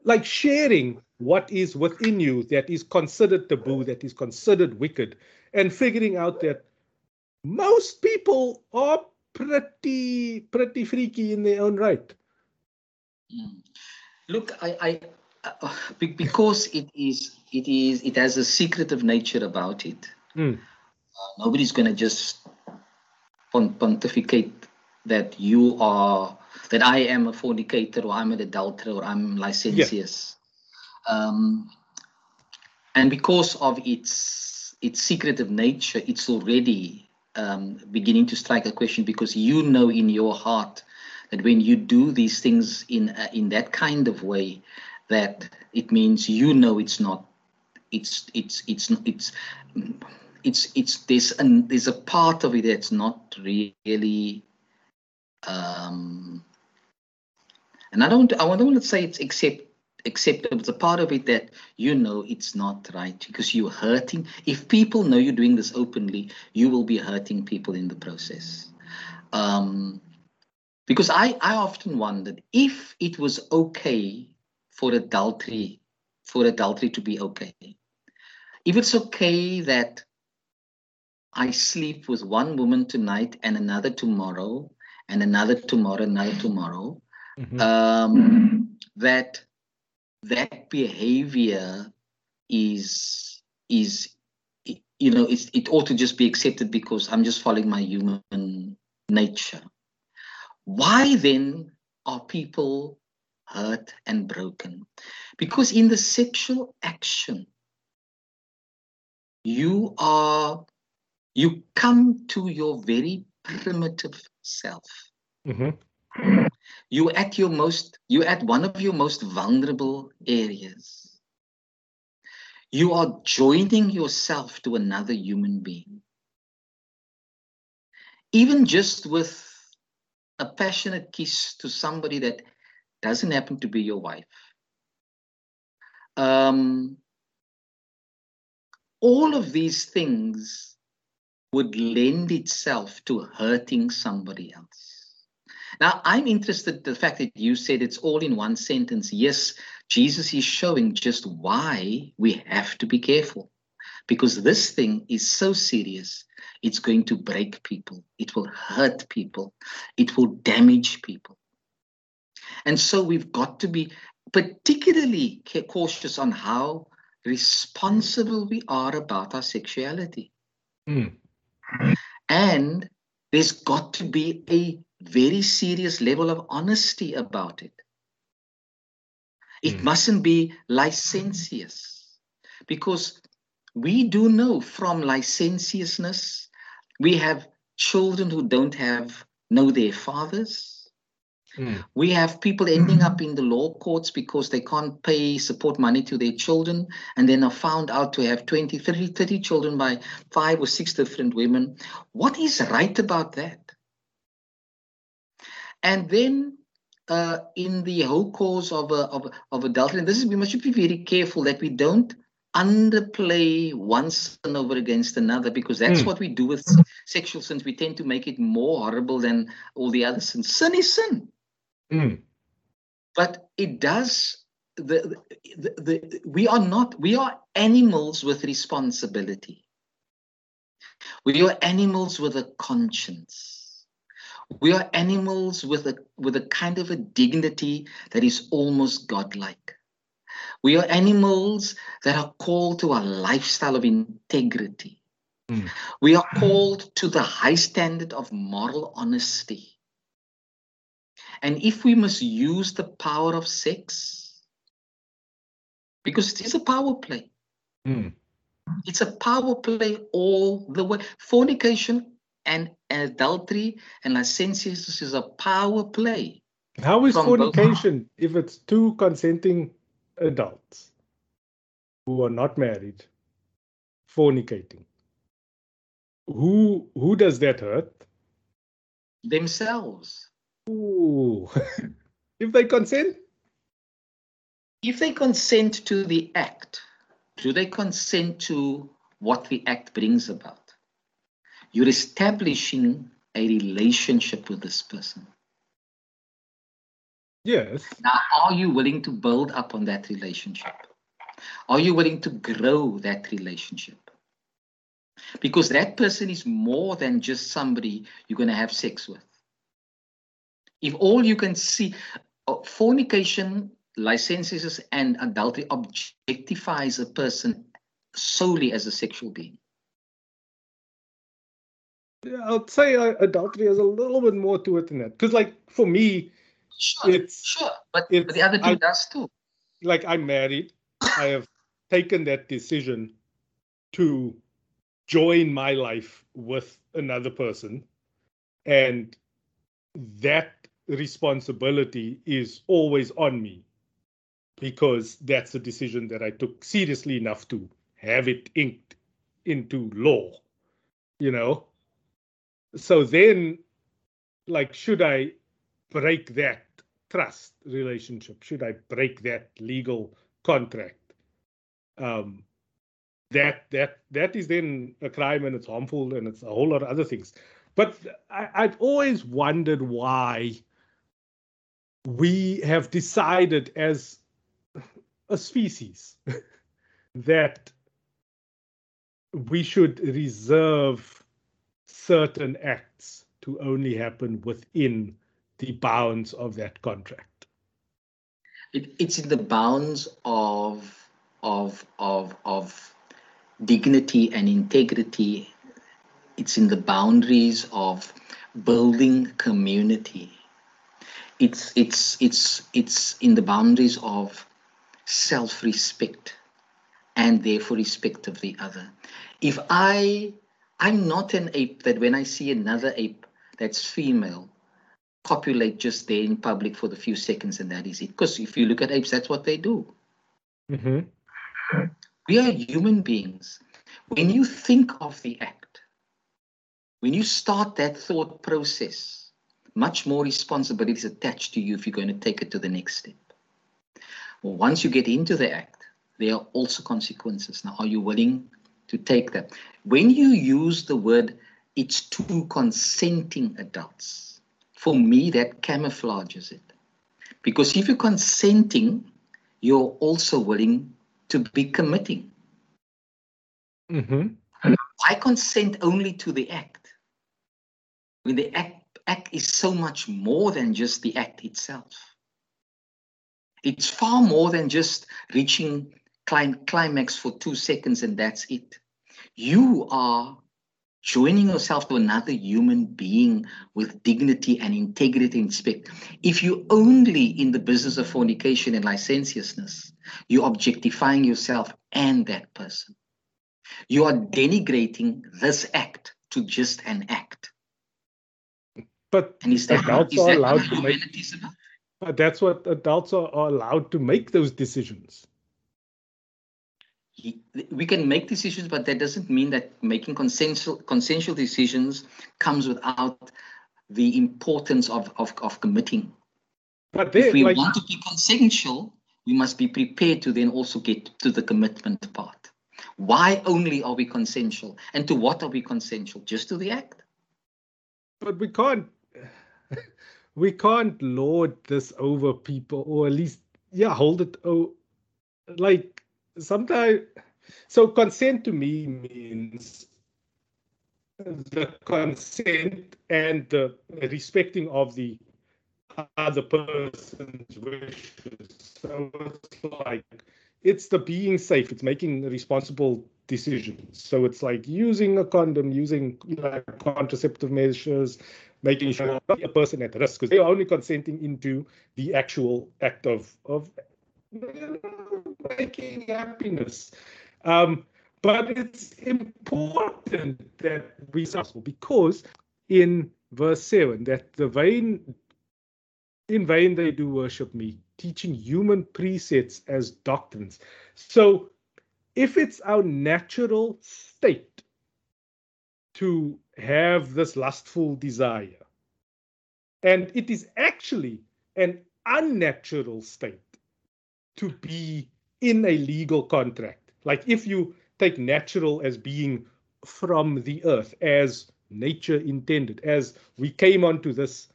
like sharing what is within you that is considered taboo, that is considered wicked, and figuring out that most people are pretty pretty freaky in their own right. Look, I, I uh, because it is it is it has a secretive nature about it. Mm. Uh, nobody's going to just pontificate that you are that I am a fornicator or I'm an adulterer or I'm licentious. Yeah. Um, and because of its its secretive nature, it's already um, beginning to strike a question because you know in your heart that when you do these things in uh, in that kind of way, that it means you know it's not, it's it's it's it's it's it's there's an there's a part of it that's not really um and I don't I don't want to say it's accept acceptable. It's a part of it that you know it's not right because you're hurting. If people know you're doing this openly, you will be hurting people in the process. Um, because I, I often wondered if it was okay for adultery, for adultery to be okay. If it's okay that I sleep with one woman tonight and another tomorrow, and another tomorrow, another tomorrow, mm-hmm. um, that that behavior is is you know it's, it ought to just be accepted because i'm just following my human nature why then are people hurt and broken? Because in the sexual action you are you come to your very primitive self. Mm-hmm. You at your most you at one of your most vulnerable areas. You are joining yourself to another human being. Even just with a passionate kiss to somebody that doesn't happen to be your wife. Um, all of these things would lend itself to hurting somebody else. Now, I'm interested in the fact that you said it's all in one sentence. Yes, Jesus is showing just why we have to be careful because this thing is so serious. It's going to break people, it will hurt people, it will damage people. And so we've got to be particularly cautious on how responsible we are about our sexuality. Mm. And there's got to be a very serious level of honesty about it. It mm. mustn't be licentious because we do know from licentiousness, we have children who don't have know their fathers. Mm. We have people ending up in the law courts because they can't pay support money to their children and then are found out to have 20, 30, 30 children by five or six different women. What is right about that? And then uh, in the whole cause of, uh, of, of adultery, and this is, we must be very careful that we don't underplay one sin over against another because that's mm. what we do with sexual sins. We tend to make it more horrible than all the other sins. Sin is sin. Mm. But it does the, the, the, we are not we are animals with responsibility we are animals with a conscience we are animals with a, with a kind of a dignity that is almost godlike. We are animals that are called to a lifestyle of integrity. Mm. We are called to the high standard of moral honesty. And if we misuse the power of sex, because it is a power play. Mm. It's a power play all the way. Fornication and adultery and licentiousness is a power play. How is fornication both... if it's two consenting adults who are not married fornicating? Who who does that hurt? Themselves. Ooh. if they consent? If they consent to the act, do they consent to what the act brings about? You're establishing a relationship with this person. Yes. Now, are you willing to build up on that relationship? Are you willing to grow that relationship? Because that person is more than just somebody you're going to have sex with. If all you can see, uh, fornication licentiousness and adultery objectifies a person solely as a sexual being. Yeah, I'd say uh, adultery has a little bit more to it than that. Because, like, for me, sure, it's sure, but, it's, but the other two I, does too. Like, I'm married. I have taken that decision to join my life with another person, and that responsibility is always on me because that's a decision that I took seriously enough to have it inked into law, you know? So then, like, should I break that trust relationship? Should I break that legal contract? Um, that that that is then a crime and it's harmful and it's a whole lot of other things. But I, I've always wondered why we have decided as a species that we should reserve certain acts to only happen within the bounds of that contract. It, it's in the bounds of of of of dignity and integrity. It's in the boundaries of building community. It's it's it's it's in the boundaries of self respect and therefore respect of the other. If I, I'm not an ape that when I see another ape that's female, copulate just there in public for the few seconds and that is it. Because if you look at apes, that's what they do. Mm-hmm. We are human beings. When you think of the act, when you start that thought process, much more responsibility is attached to you if you're going to take it to the next step. Once you get into the act, there are also consequences. Now, are you willing to take that? When you use the word, it's two consenting adults, for me, that camouflages it. Because if you're consenting, you're also willing to be committing. Mm-hmm. I consent only to the act. When the act, act is so much more than just the act itself. It's far more than just reaching climax for two seconds and that's it. You are joining yourself to another human being with dignity and integrity and respect. If you only in the business of fornication and licentiousness, you're objectifying yourself and that person. You are denigrating this act to just an act. But and is that, adults is are allowed to make, but that's what adults are, are allowed to make those decisions. We can make decisions, but that doesn't mean that making consensual consensual decisions comes without the importance of, of, of committing. But if we like, want to be consensual, we must be prepared to then also get to the commitment part. Why only are we consensual? And to what are we consensual? Just to the act? But we can't we can't lord this over people or at least yeah hold it oh like sometimes so consent to me means the consent and the respecting of the other person's wishes so it's like it's the being safe it's making responsible decisions. So it's like using a condom, using contraceptive measures, making sure a person at risk because they're only consenting into the actual act of of making happiness. Um, but it's important that we suffer because in verse 7 that the vain in vain they do worship me, teaching human precepts as doctrines. So if it's our natural state to have this lustful desire, and it is actually an unnatural state to be in a legal contract. Like if you take natural as being from the earth, as nature intended, as we came onto this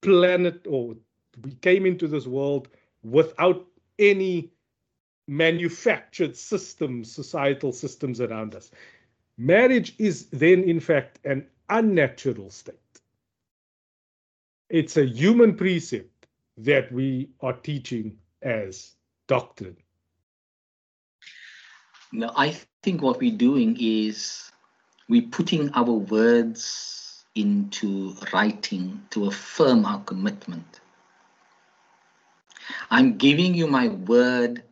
planet or we came into this world without any manufactured systems, societal systems around us. Marriage is then, in fact, an unnatural state. It's a human precept that we are teaching as doctrine. No, I think what we're doing is we're putting our words into writing to affirm our commitment. I'm giving you my word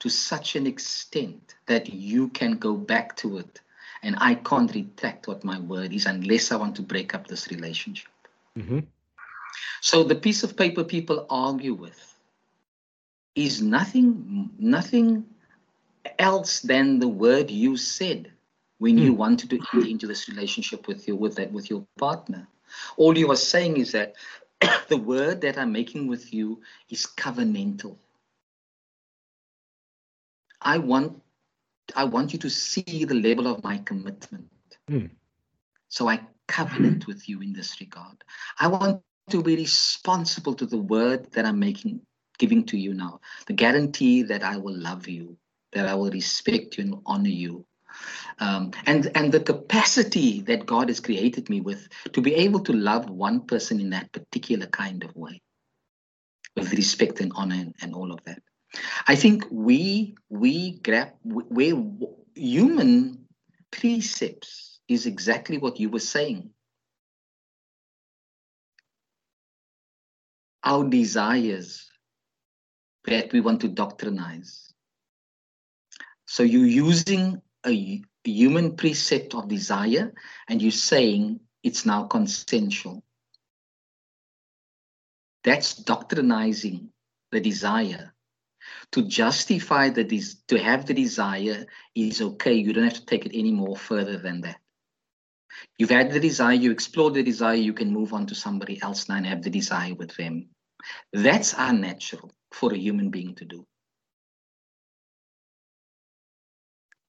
to such an extent that you can go back to it and I can't retract what my word is unless I want to break up this relationship. Mm-hmm. So the piece of paper people argue with is nothing nothing else than the word you said when you wanted to enter into this relationship with you with that with your partner. All you are saying is that the word that I'm making with you is covenantal. I want I want you to see the level of my commitment. Mm. So I covenant with you in this regard. I want to be responsible to the word that I'm making giving to you now. The guarantee that I will love you, that I will respect you and honor you. Um, and and the capacity that God has created me with to be able to love one person in that particular kind of way, with respect and honor and, and all of that. I think we we grab where human precepts is exactly what you were saying. Our desires that we want to doctrinize. So you're using a human precept of desire and you're saying it's now consensual. That's doctrinizing the desire to justify the des- to have the desire is okay. You don't have to take it any more further than that. You've had the desire, you explore the desire, you can move on to somebody else now and have the desire with them. That's unnatural for a human being to do.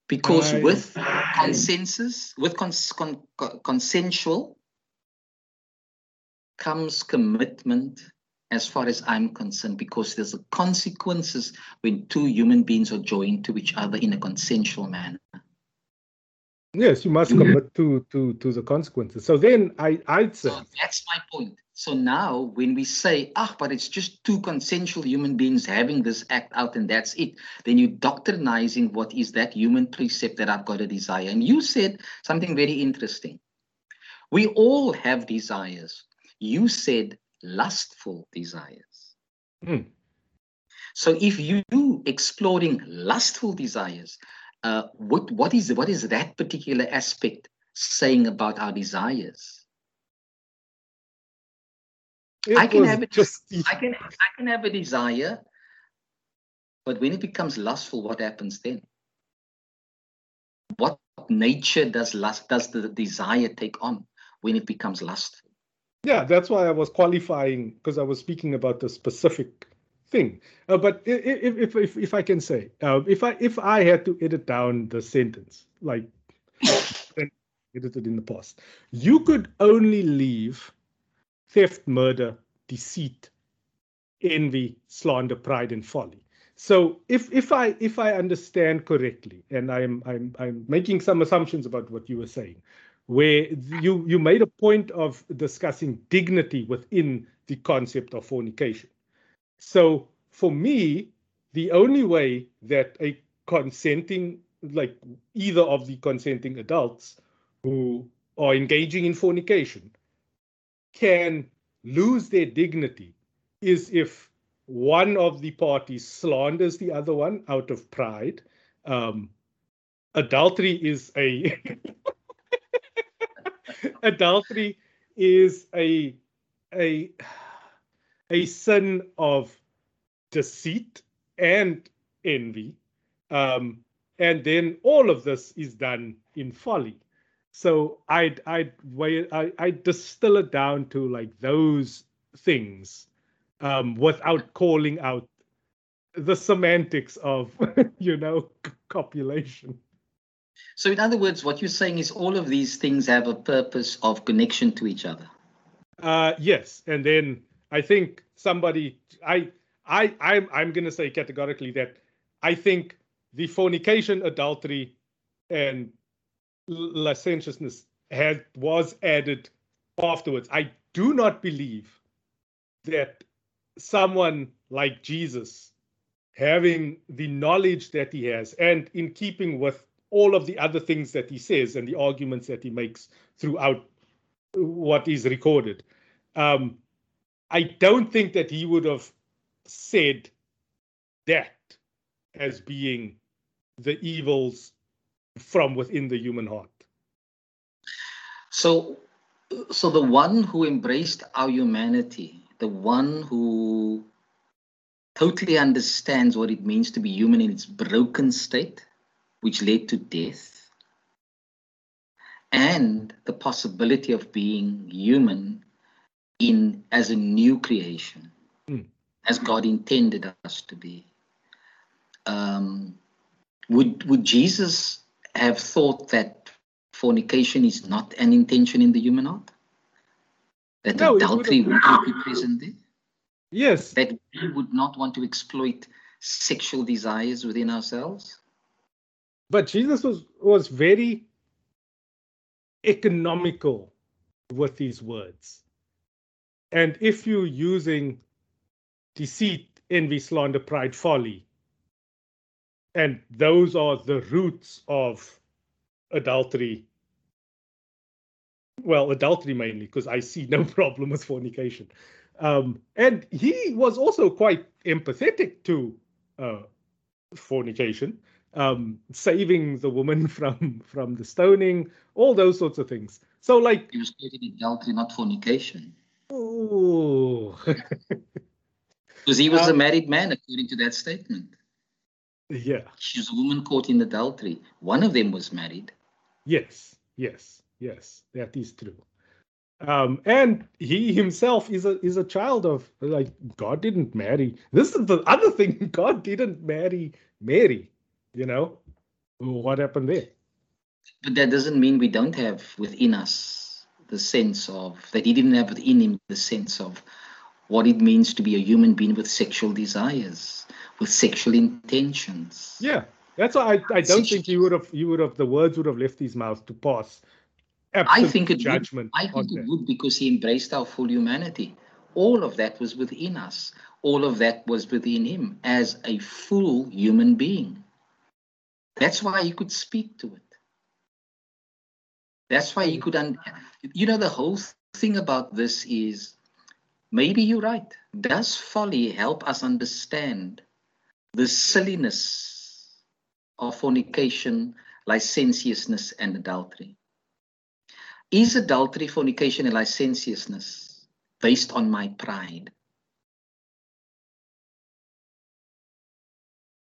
Because with consensus, with cons- con- consensual, comes commitment as far as I'm concerned, because there's a consequences when two human beings are joined to each other in a consensual manner. Yes, you must commit to to to the consequences. So then I I'd say so that's my point. So now when we say, ah, but it's just two consensual human beings having this act out and that's it, then you're doctrinizing what is that human precept that I've got a desire. And you said something very interesting. We all have desires. You said lustful desires. Mm. So if you exploring lustful desires, uh, what what is what is that particular aspect saying about our desires? It I can have a, just I can I can have a desire, but when it becomes lustful, what happens then? What nature does lust does the desire take on when it becomes lustful? Yeah, that's why I was qualifying because I was speaking about the specific thing. Uh, but if, if if if I can say, uh, if I if I had to edit down the sentence like edited in the past, you could only leave theft, murder, deceit, envy, slander, pride, and folly. So if if I if I understand correctly, and I'm I'm I'm making some assumptions about what you were saying, where you you made a point of discussing dignity within the concept of fornication. So for me, the only way that a consenting like either of the consenting adults who are engaging in fornication can lose their dignity is if one of the parties slanders the other one out of pride. Um, adultery is a adultery is a a a sin of deceit and envy um, and then all of this is done in folly so i'd i'd i i distill it down to like those things um, without calling out the semantics of you know copulation. So in other words what you're saying is all of these things have a purpose of connection to each other? Uh, yes. And then i think somebody i i i'm, I'm going to say categorically that i think the fornication adultery and licentiousness had was added afterwards i do not believe that someone like Jesus having the knowledge that he has and in keeping with all of the other things that he says and the arguments that he makes throughout what is recorded. Um, I don't think that he would have said that as being the evils from within the human heart. So, so the one who embraced our humanity the one who totally understands what it means to be human in its broken state, which led to death, and the possibility of being human in as a new creation, mm. as God intended us to be. Um, would would Jesus have thought that fornication is not an intention in the human heart? that no, adultery would not be present there? Yes. That we would not want to exploit sexual desires within ourselves? But Jesus was was very economical with these words. And if you're using deceit, envy, slander, pride, folly, and those are the roots of adultery well, adultery mainly, because I see no problem with fornication. Um, and he was also quite empathetic to uh, fornication, um, saving the woman from from the stoning, all those sorts of things. So, like, he was stating adultery, not fornication. Oh, because he was um, a married man, according to that statement. Yeah, She's a woman caught in adultery. One of them was married. Yes, yes. Yes, that is true. Um, and he himself is a is a child of like God didn't marry. This is the other thing. God didn't marry Mary. You know what happened there? But that doesn't mean we don't have within us the sense of that he didn't have within him the sense of what it means to be a human being with sexual desires, with sexual intentions. Yeah, that's why I, I don't think he would have he would have the words would have left his mouth to pass I think it judgment. Would, I think it would because he embraced our full humanity. All of that was within us. All of that was within him as a full human being. That's why he could speak to it. That's why he could. Un- you know, the whole thing about this is maybe you're right. Does folly help us understand the silliness of fornication, licentiousness, and adultery? Is adultery, fornication, and licentiousness based on my pride?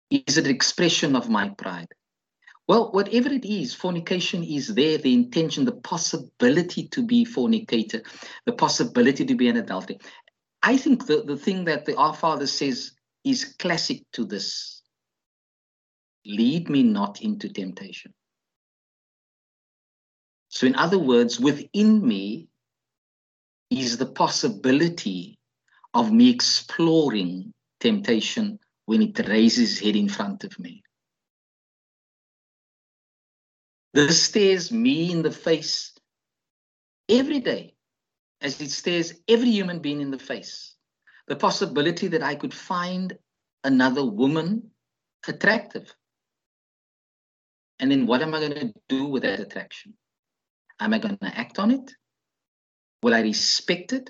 Is it an expression of my pride? Well, whatever it is, fornication is there, the intention, the possibility to be fornicator, the possibility to be an adultery. I think the, the thing that the Our Father says is classic to this. Lead me not into temptation. So, in other words, within me is the possibility of me exploring temptation when it raises head in front of me. This stares me in the face every day, as it stares every human being in the face. The possibility that I could find another woman attractive And then what am I going to do with that attraction? Am I going to act on it? Will I respect it?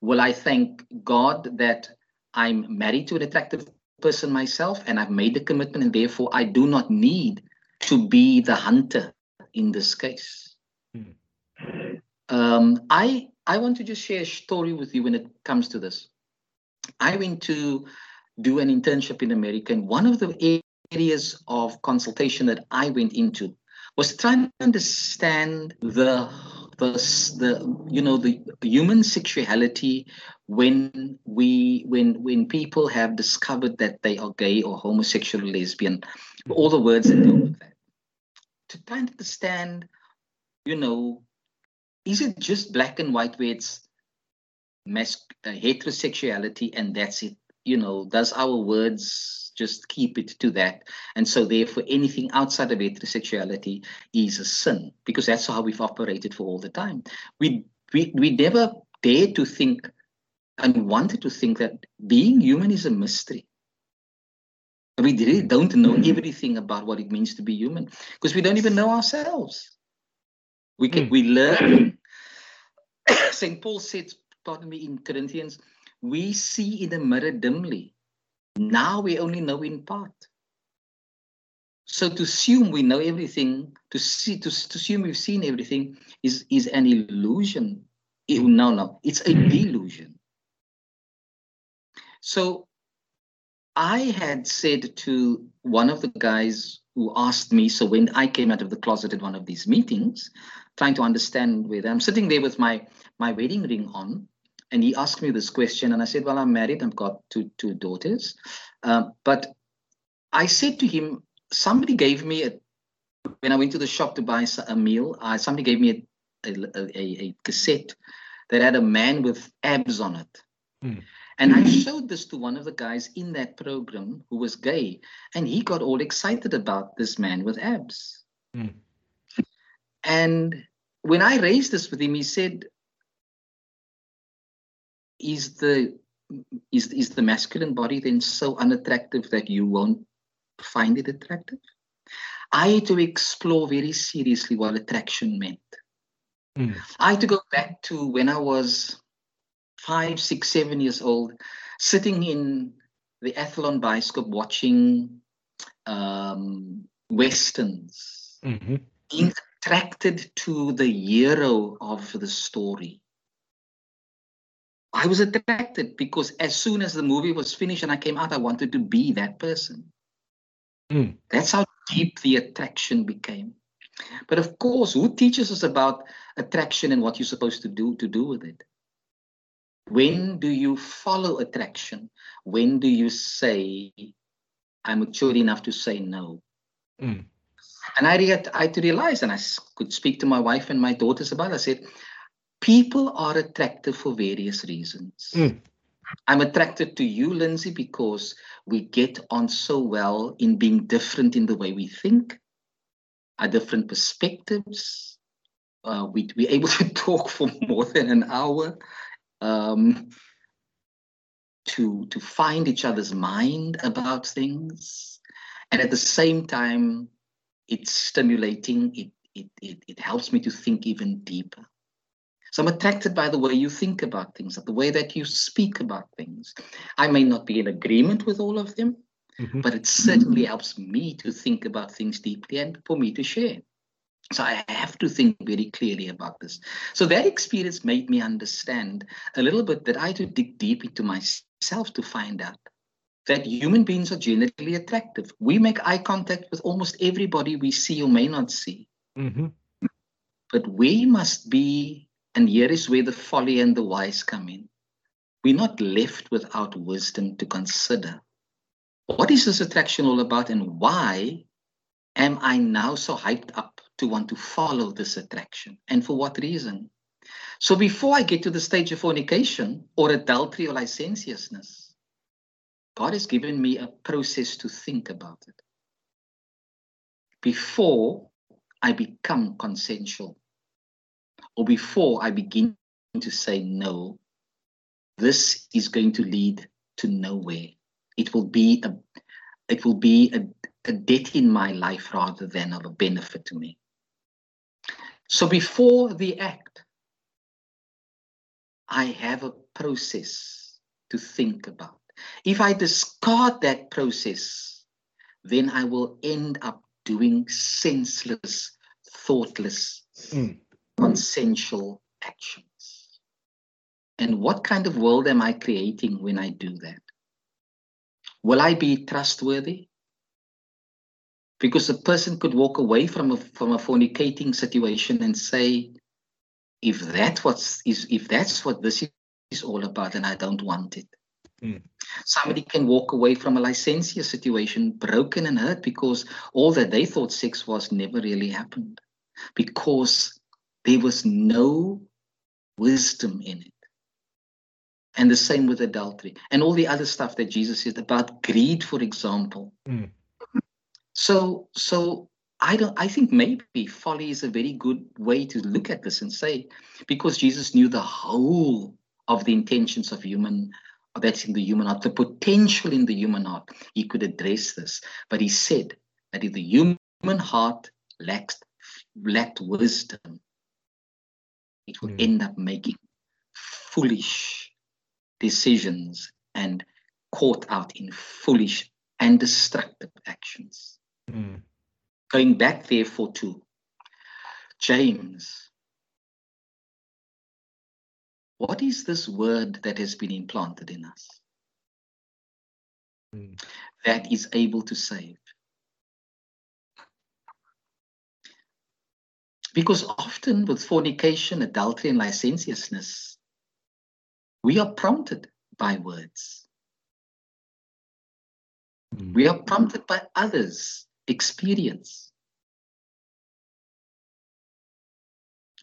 Will I thank God that I'm married to an attractive person myself and I've made the commitment and therefore I do not need to be the hunter in this case? Hmm. Um, I I want to just share a story with you when it comes to this. I went to do an internship in America, and one of the areas of consultation that I went into was trying to understand the the, the you know the human sexuality when we when when people have discovered that they are gay or homosexual or lesbian all the words that go with that to try and understand you know is it just black and white where it's mas- uh, heterosexuality and that's it? You know does our words just keep it to that? And so therefore anything outside of heterosexuality is a sin because that's how we've operated for all the time. We we, we never dared to think and wanted to think that being human is a mystery. We really don't know everything about what it means to be human because we don't even know ourselves. We can mm. we learn. St. Paul said, pardon me, in Corinthians, we see in the mirror dimly. Now we only know in part. So to assume we know everything, to see to, to assume we've seen everything is, is an illusion. No, no, it's a delusion. So I had said to one of the guys who asked me, so when I came out of the closet at one of these meetings, trying to understand whether I'm sitting there with my my wedding ring on, and he asked me this question, and I said, "Well, I'm married. I've got two two daughters," uh, but I said to him, somebody gave me a when I went to the shop to buy a meal. Uh, somebody gave me a a, a, a cassette that had a man with abs on it. Mm. And I showed this to one of the guys in that program who was gay, and he got all excited about this man with abs. Mm. And when I raised this with him, he said, "Is the is is the masculine body then so unattractive that you won't find it attractive?" I had to explore very seriously what attraction meant. Mm. I had to go back to when I was five, six, seven years old, sitting in the Athlone Bioscope watching um, westerns, mm-hmm. being attracted to the hero of the story. I was attracted because as soon as the movie was finished and I came out, I wanted to be that person. Mm. That's how deep the attraction became. But of course, who teaches us about attraction and what you're supposed to do to do with it? When do you follow attraction? When do you say, I'm mature enough to say no? Mm. And I, re- I had to realize, and I could speak to my wife and my daughters about it. I said, people are attractive for various reasons. Mm. I'm attracted to you, Lindsay, because we get on so well in being different in the way we think, our different perspectives. Uh, we, we're able to talk for more than an hour um, to, to find each other's mind about things. And at the same time, it's stimulating. It, it, it, it helps me to think even deeper. So I'm attracted by the way you think about things, the way that you speak about things. I may not be in agreement with all of them, mm-hmm. but it certainly helps me to think about things deeply and for me to share. So I have to think very clearly about this. So that experience made me understand a little bit that I had to dig deep into myself to find out that human beings are generally attractive. We make eye contact with almost everybody we see or may not see. Mm-hmm. But we must be, and here is where the folly and the wise come in. We're not left without wisdom to consider. What is this attraction all about, and why am I now so hyped up to want to follow this attraction? And for what reason? So before I get to the stage of fornication or adultery or licentiousness, God has given me a process to think about it before I become consensual or before I begin to say no. This is going to lead to nowhere. It will be a it will be a, a debt in my life rather than of a benefit to me. So before the act, I have a process to think about. If I discard that process, then I will end up doing senseless, thoughtless, mm. consensual actions. And what kind of world am I creating when I do that? Will I be trustworthy? Because a person could walk away from a from a fornicating situation and say, if that's what's is if that's what this is all about, then I don't want it. Mm. Somebody can walk away from a licentious situation broken and hurt because all that they thought sex was never really happened. Because there was no wisdom in it. And the same with adultery and all the other stuff that Jesus said about greed, for example. Mm. So, so I don't. I think maybe folly is a very good way to look at this and say, because Jesus knew the whole of the intentions of human that's in the human heart, the potential in the human heart, he could address this. But he said that if the human heart lacks lacked wisdom, it would mm. end up making foolish decisions and caught out in foolish and destructive actions. Mm. Going back, therefore, to James. What is this word that has been implanted in us mm. that is able to save? Because often with fornication, adultery, and licentiousness, we are prompted by words. Mm. We are prompted by others' experience.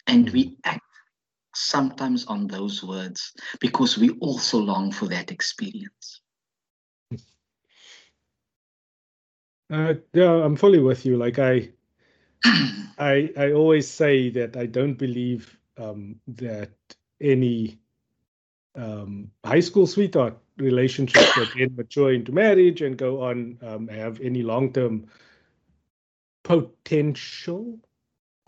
And we mm. act sometimes on those words because we also long for that experience. Uh, yeah, I'm fully with you. Like I, I, I always say that I don't believe um, that any um, high school sweetheart relationships that then mature into marriage and go on um, have any long-term potential,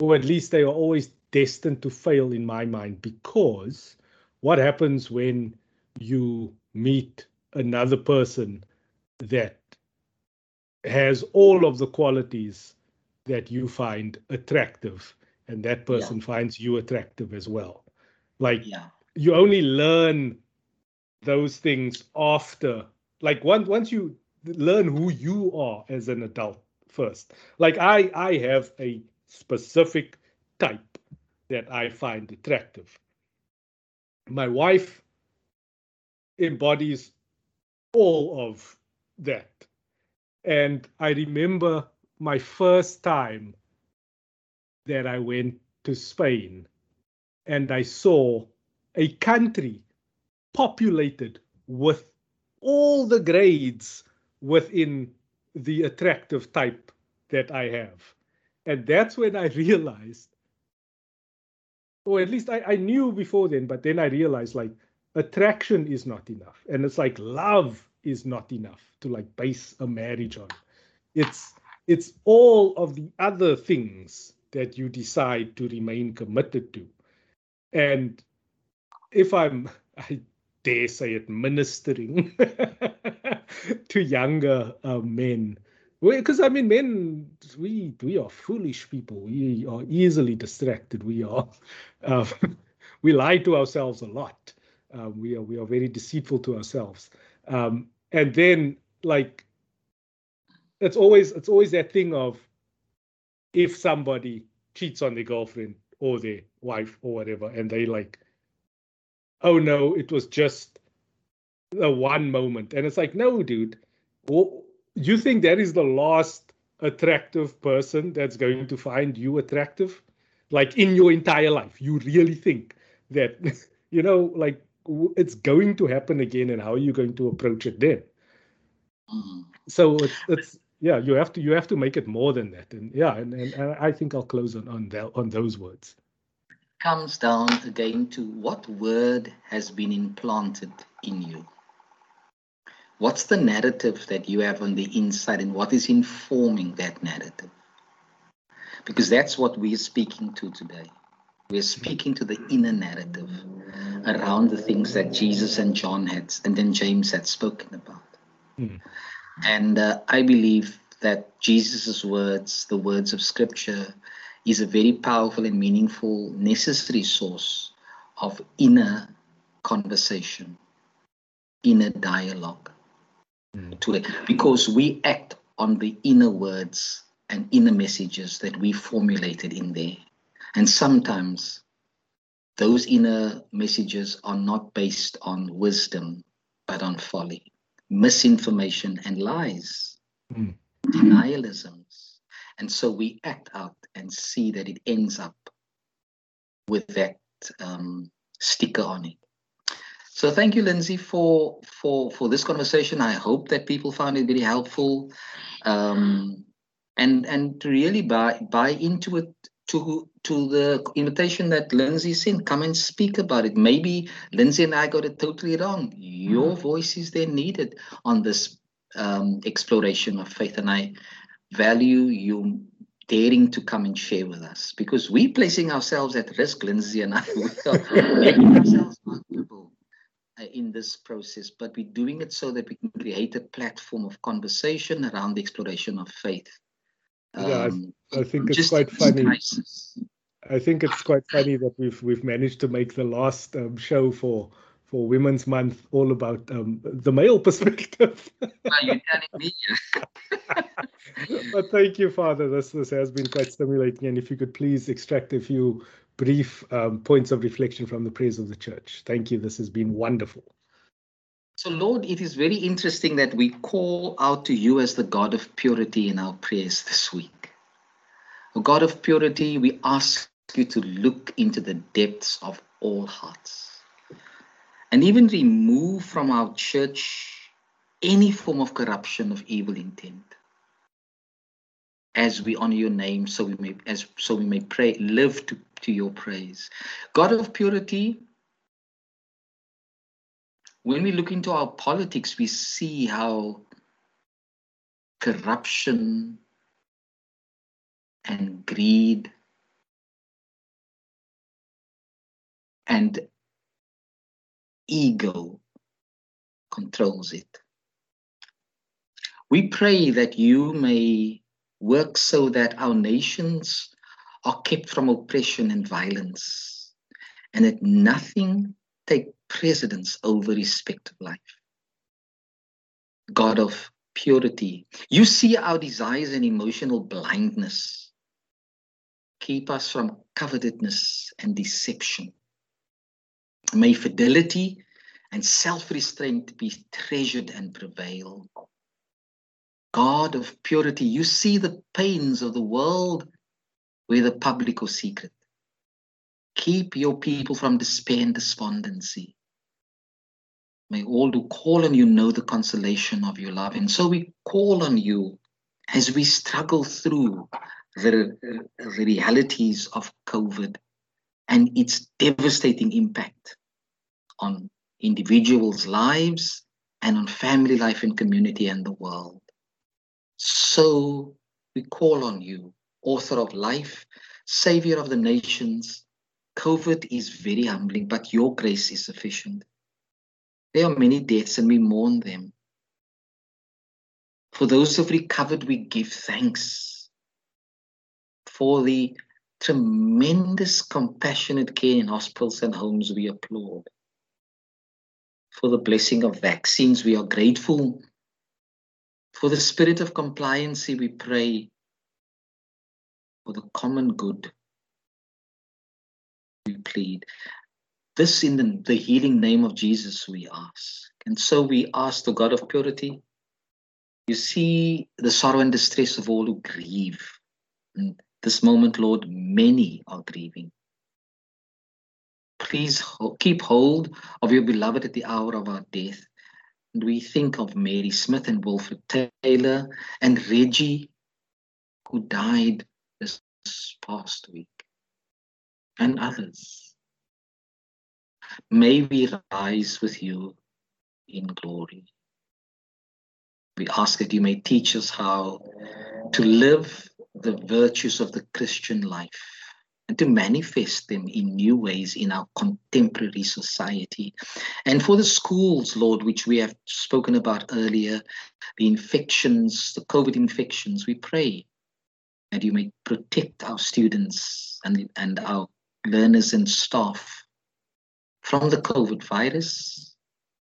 or at least they are always destined to fail in my mind because what happens when you meet another person that has all of the qualities that you find attractive and that person yeah. finds you attractive as well like yeah. you only learn those things after like once once you learn who you are as an adult first like i i have a specific type that I find attractive. My wife embodies all of that. And I remember my first time that I went to Spain and I saw a country populated with all the grades within the attractive type that I have. And that's when I realized or at least I, I knew before then, but then I realized like attraction is not enough. And it's like love is not enough to like base a marriage on. It's it's all of the other things that you decide to remain committed to. And if I'm I dare say it ministering to younger uh, men because I mean, men, we we are foolish people. We are easily distracted. We are, uh, we lie to ourselves a lot. Uh, we are we are very deceitful to ourselves. Um, and then like, it's always it's always that thing of, if somebody cheats on their girlfriend or their wife or whatever, and they like, oh no, it was just the one moment, and it's like, no, dude. Well, you think that is the last attractive person that's going to find you attractive? Like in your entire life you really think that you know like it's going to happen again and how are you going to approach it then? So it's it's yeah you have to you have to make it more than that. And yeah and, and, and i think i'll close on on that on those words comes down again to what word has been implanted in you What's the narrative that you have on the inside and what is informing that narrative? Because that's what we're speaking to today. We're speaking to the inner narrative around the things that Jesus and John had, and then James had spoken about. Mm. And uh, I believe that Jesus' words, the words of Scripture, is a very powerful and meaningful, necessary source of inner conversation, inner dialogue mm. to it because we act on the inner words and inner messages that we formulated in there. And sometimes those inner messages are not based on wisdom, but on folly, misinformation, and lies, mm. denialisms. And so we act out and see that it ends up with that um, sticker on it. So thank you, Lindsay, for for for this conversation. I hope that people found it very helpful, um, and and to really buy buy into it to to the invitation that Lindsay sent. Come and speak about it. Maybe Lindsay and I got it totally wrong. Your mm-hmm. voice is then needed on this um, exploration of faith, and I value you daring to come and share with us because we're placing ourselves at risk, Lindsay and I. We're making ourselves vulnerable uh, in this process, but we're doing it so that we can create a platform of conversation around the exploration of faith. Yeah, I, um, I, think it's quite funny. I think it's quite funny that we've we've managed to make the last um, show for for Women's Month all about um, the male perspective. Are you telling me? but thank you, Father. This this has been quite stimulating, and if you could please extract a few brief um, points of reflection from the prayers of the church. Thank you. This has been wonderful. So, Lord, it is very interesting that we call out to you as the God of purity in our prayers this week. O God of purity, we ask you to look into the depths of all hearts and even remove from our church any form of corruption of evil intent. As we honor your name so we may as so we may pray live to, to your praise. God of purity when we look into our politics we see how corruption and greed and ego controls it we pray that you may work so that our nations are kept from oppression and violence, and that nothing take precedence over respect of life. God of purity, you see our desires and emotional blindness. Keep us from covetousness and deception. May fidelity and self restraint be treasured and prevail. God of purity, you see the pains of the world, whether public or secret. Keep your people from despair and despondency. May all who call on you know the consolation of your love. And so we call on you as we struggle through the, the realities of COVID and its devastating impact on individuals' lives and on family life and community and the world. So we call on you, author of life, savior of the nations. COVID is very humbling, but your grace is sufficient. There are many deaths and we mourn them. For those who've recovered, we give thanks. For the tremendous compassionate care in hospitals and homes, we applaud. For the blessing of vaccines, we are grateful for the spirit of compliancy, we pray for the common good. We plead. This in the, the healing name of Jesus, we ask. And so we ask the God of purity. You see the sorrow and distress of all who grieve. This moment, Lord, many are grieving. Please keep hold of your beloved at the hour of our death we think of Mary Smith and Wilfred Taylor and Reggie, who died this past week, and others. May we rise with you in glory. We ask that you may teach us how to live the virtues of the Christian life and to manifest them in new ways in our contemporary society. And for the schools, Lord, which we have spoken about earlier, the infections, the COVID infections, we pray that you may protect our students and, and our learners and staff from the COVID virus,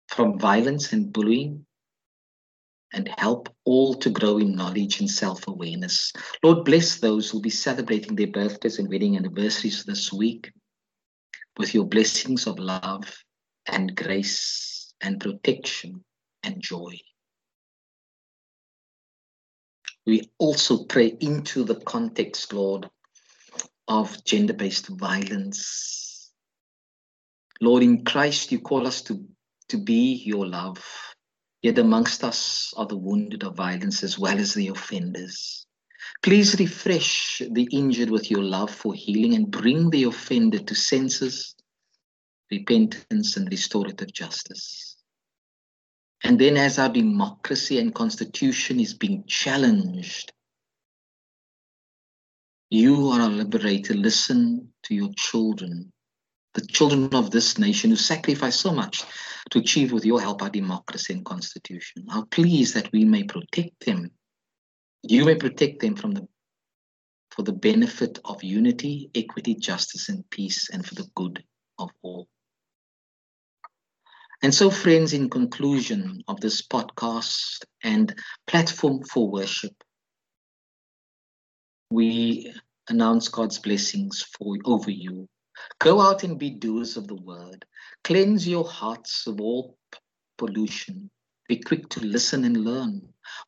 from violence and bullying, and help all to grow in knowledge and self awareness. Lord, bless those who will be celebrating their birthdays and wedding anniversaries this week with your blessings of love and grace and protection and joy. We also pray into the context, Lord, of gender based violence. Lord, in Christ, you call us to, to be your love Yet amongst us are the wounded of violence as well as the offenders. Please refresh the injured with your love for healing and bring the offended to senses, repentance, and restorative justice. And then, as our democracy and constitution is being challenged, you are our liberator. Listen to your children the children of this nation who sacrificed so much to achieve with your help our democracy and constitution. How pleased that we may protect them. You may protect them from the for the benefit of unity, equity, justice, and peace, and for the good of all. And so, friends, in conclusion of this podcast and platform for worship, we announce God's blessings for over you Go out and be doers of the word. Cleanse your hearts of all pollution. Be quick to listen and learn.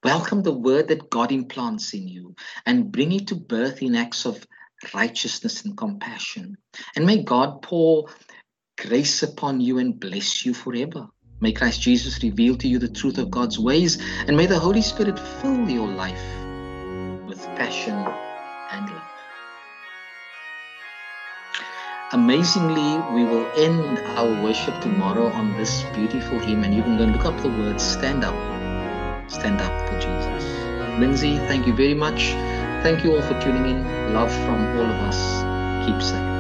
Welcome the word that God implants in you and bring it to birth in acts of righteousness and compassion. And may God pour grace upon you and bless you forever. May Christ Jesus reveal to you the truth of God's ways, and may the Holy Spirit fill your life with passion and love. Amazingly, we will end our worship tomorrow on this beautiful hymn, and you can go and look up the words Stand Up. Stand Up for Jesus. Lindsay, thank you very much. Thank you all for tuning in. Love from all of us. Keep safe.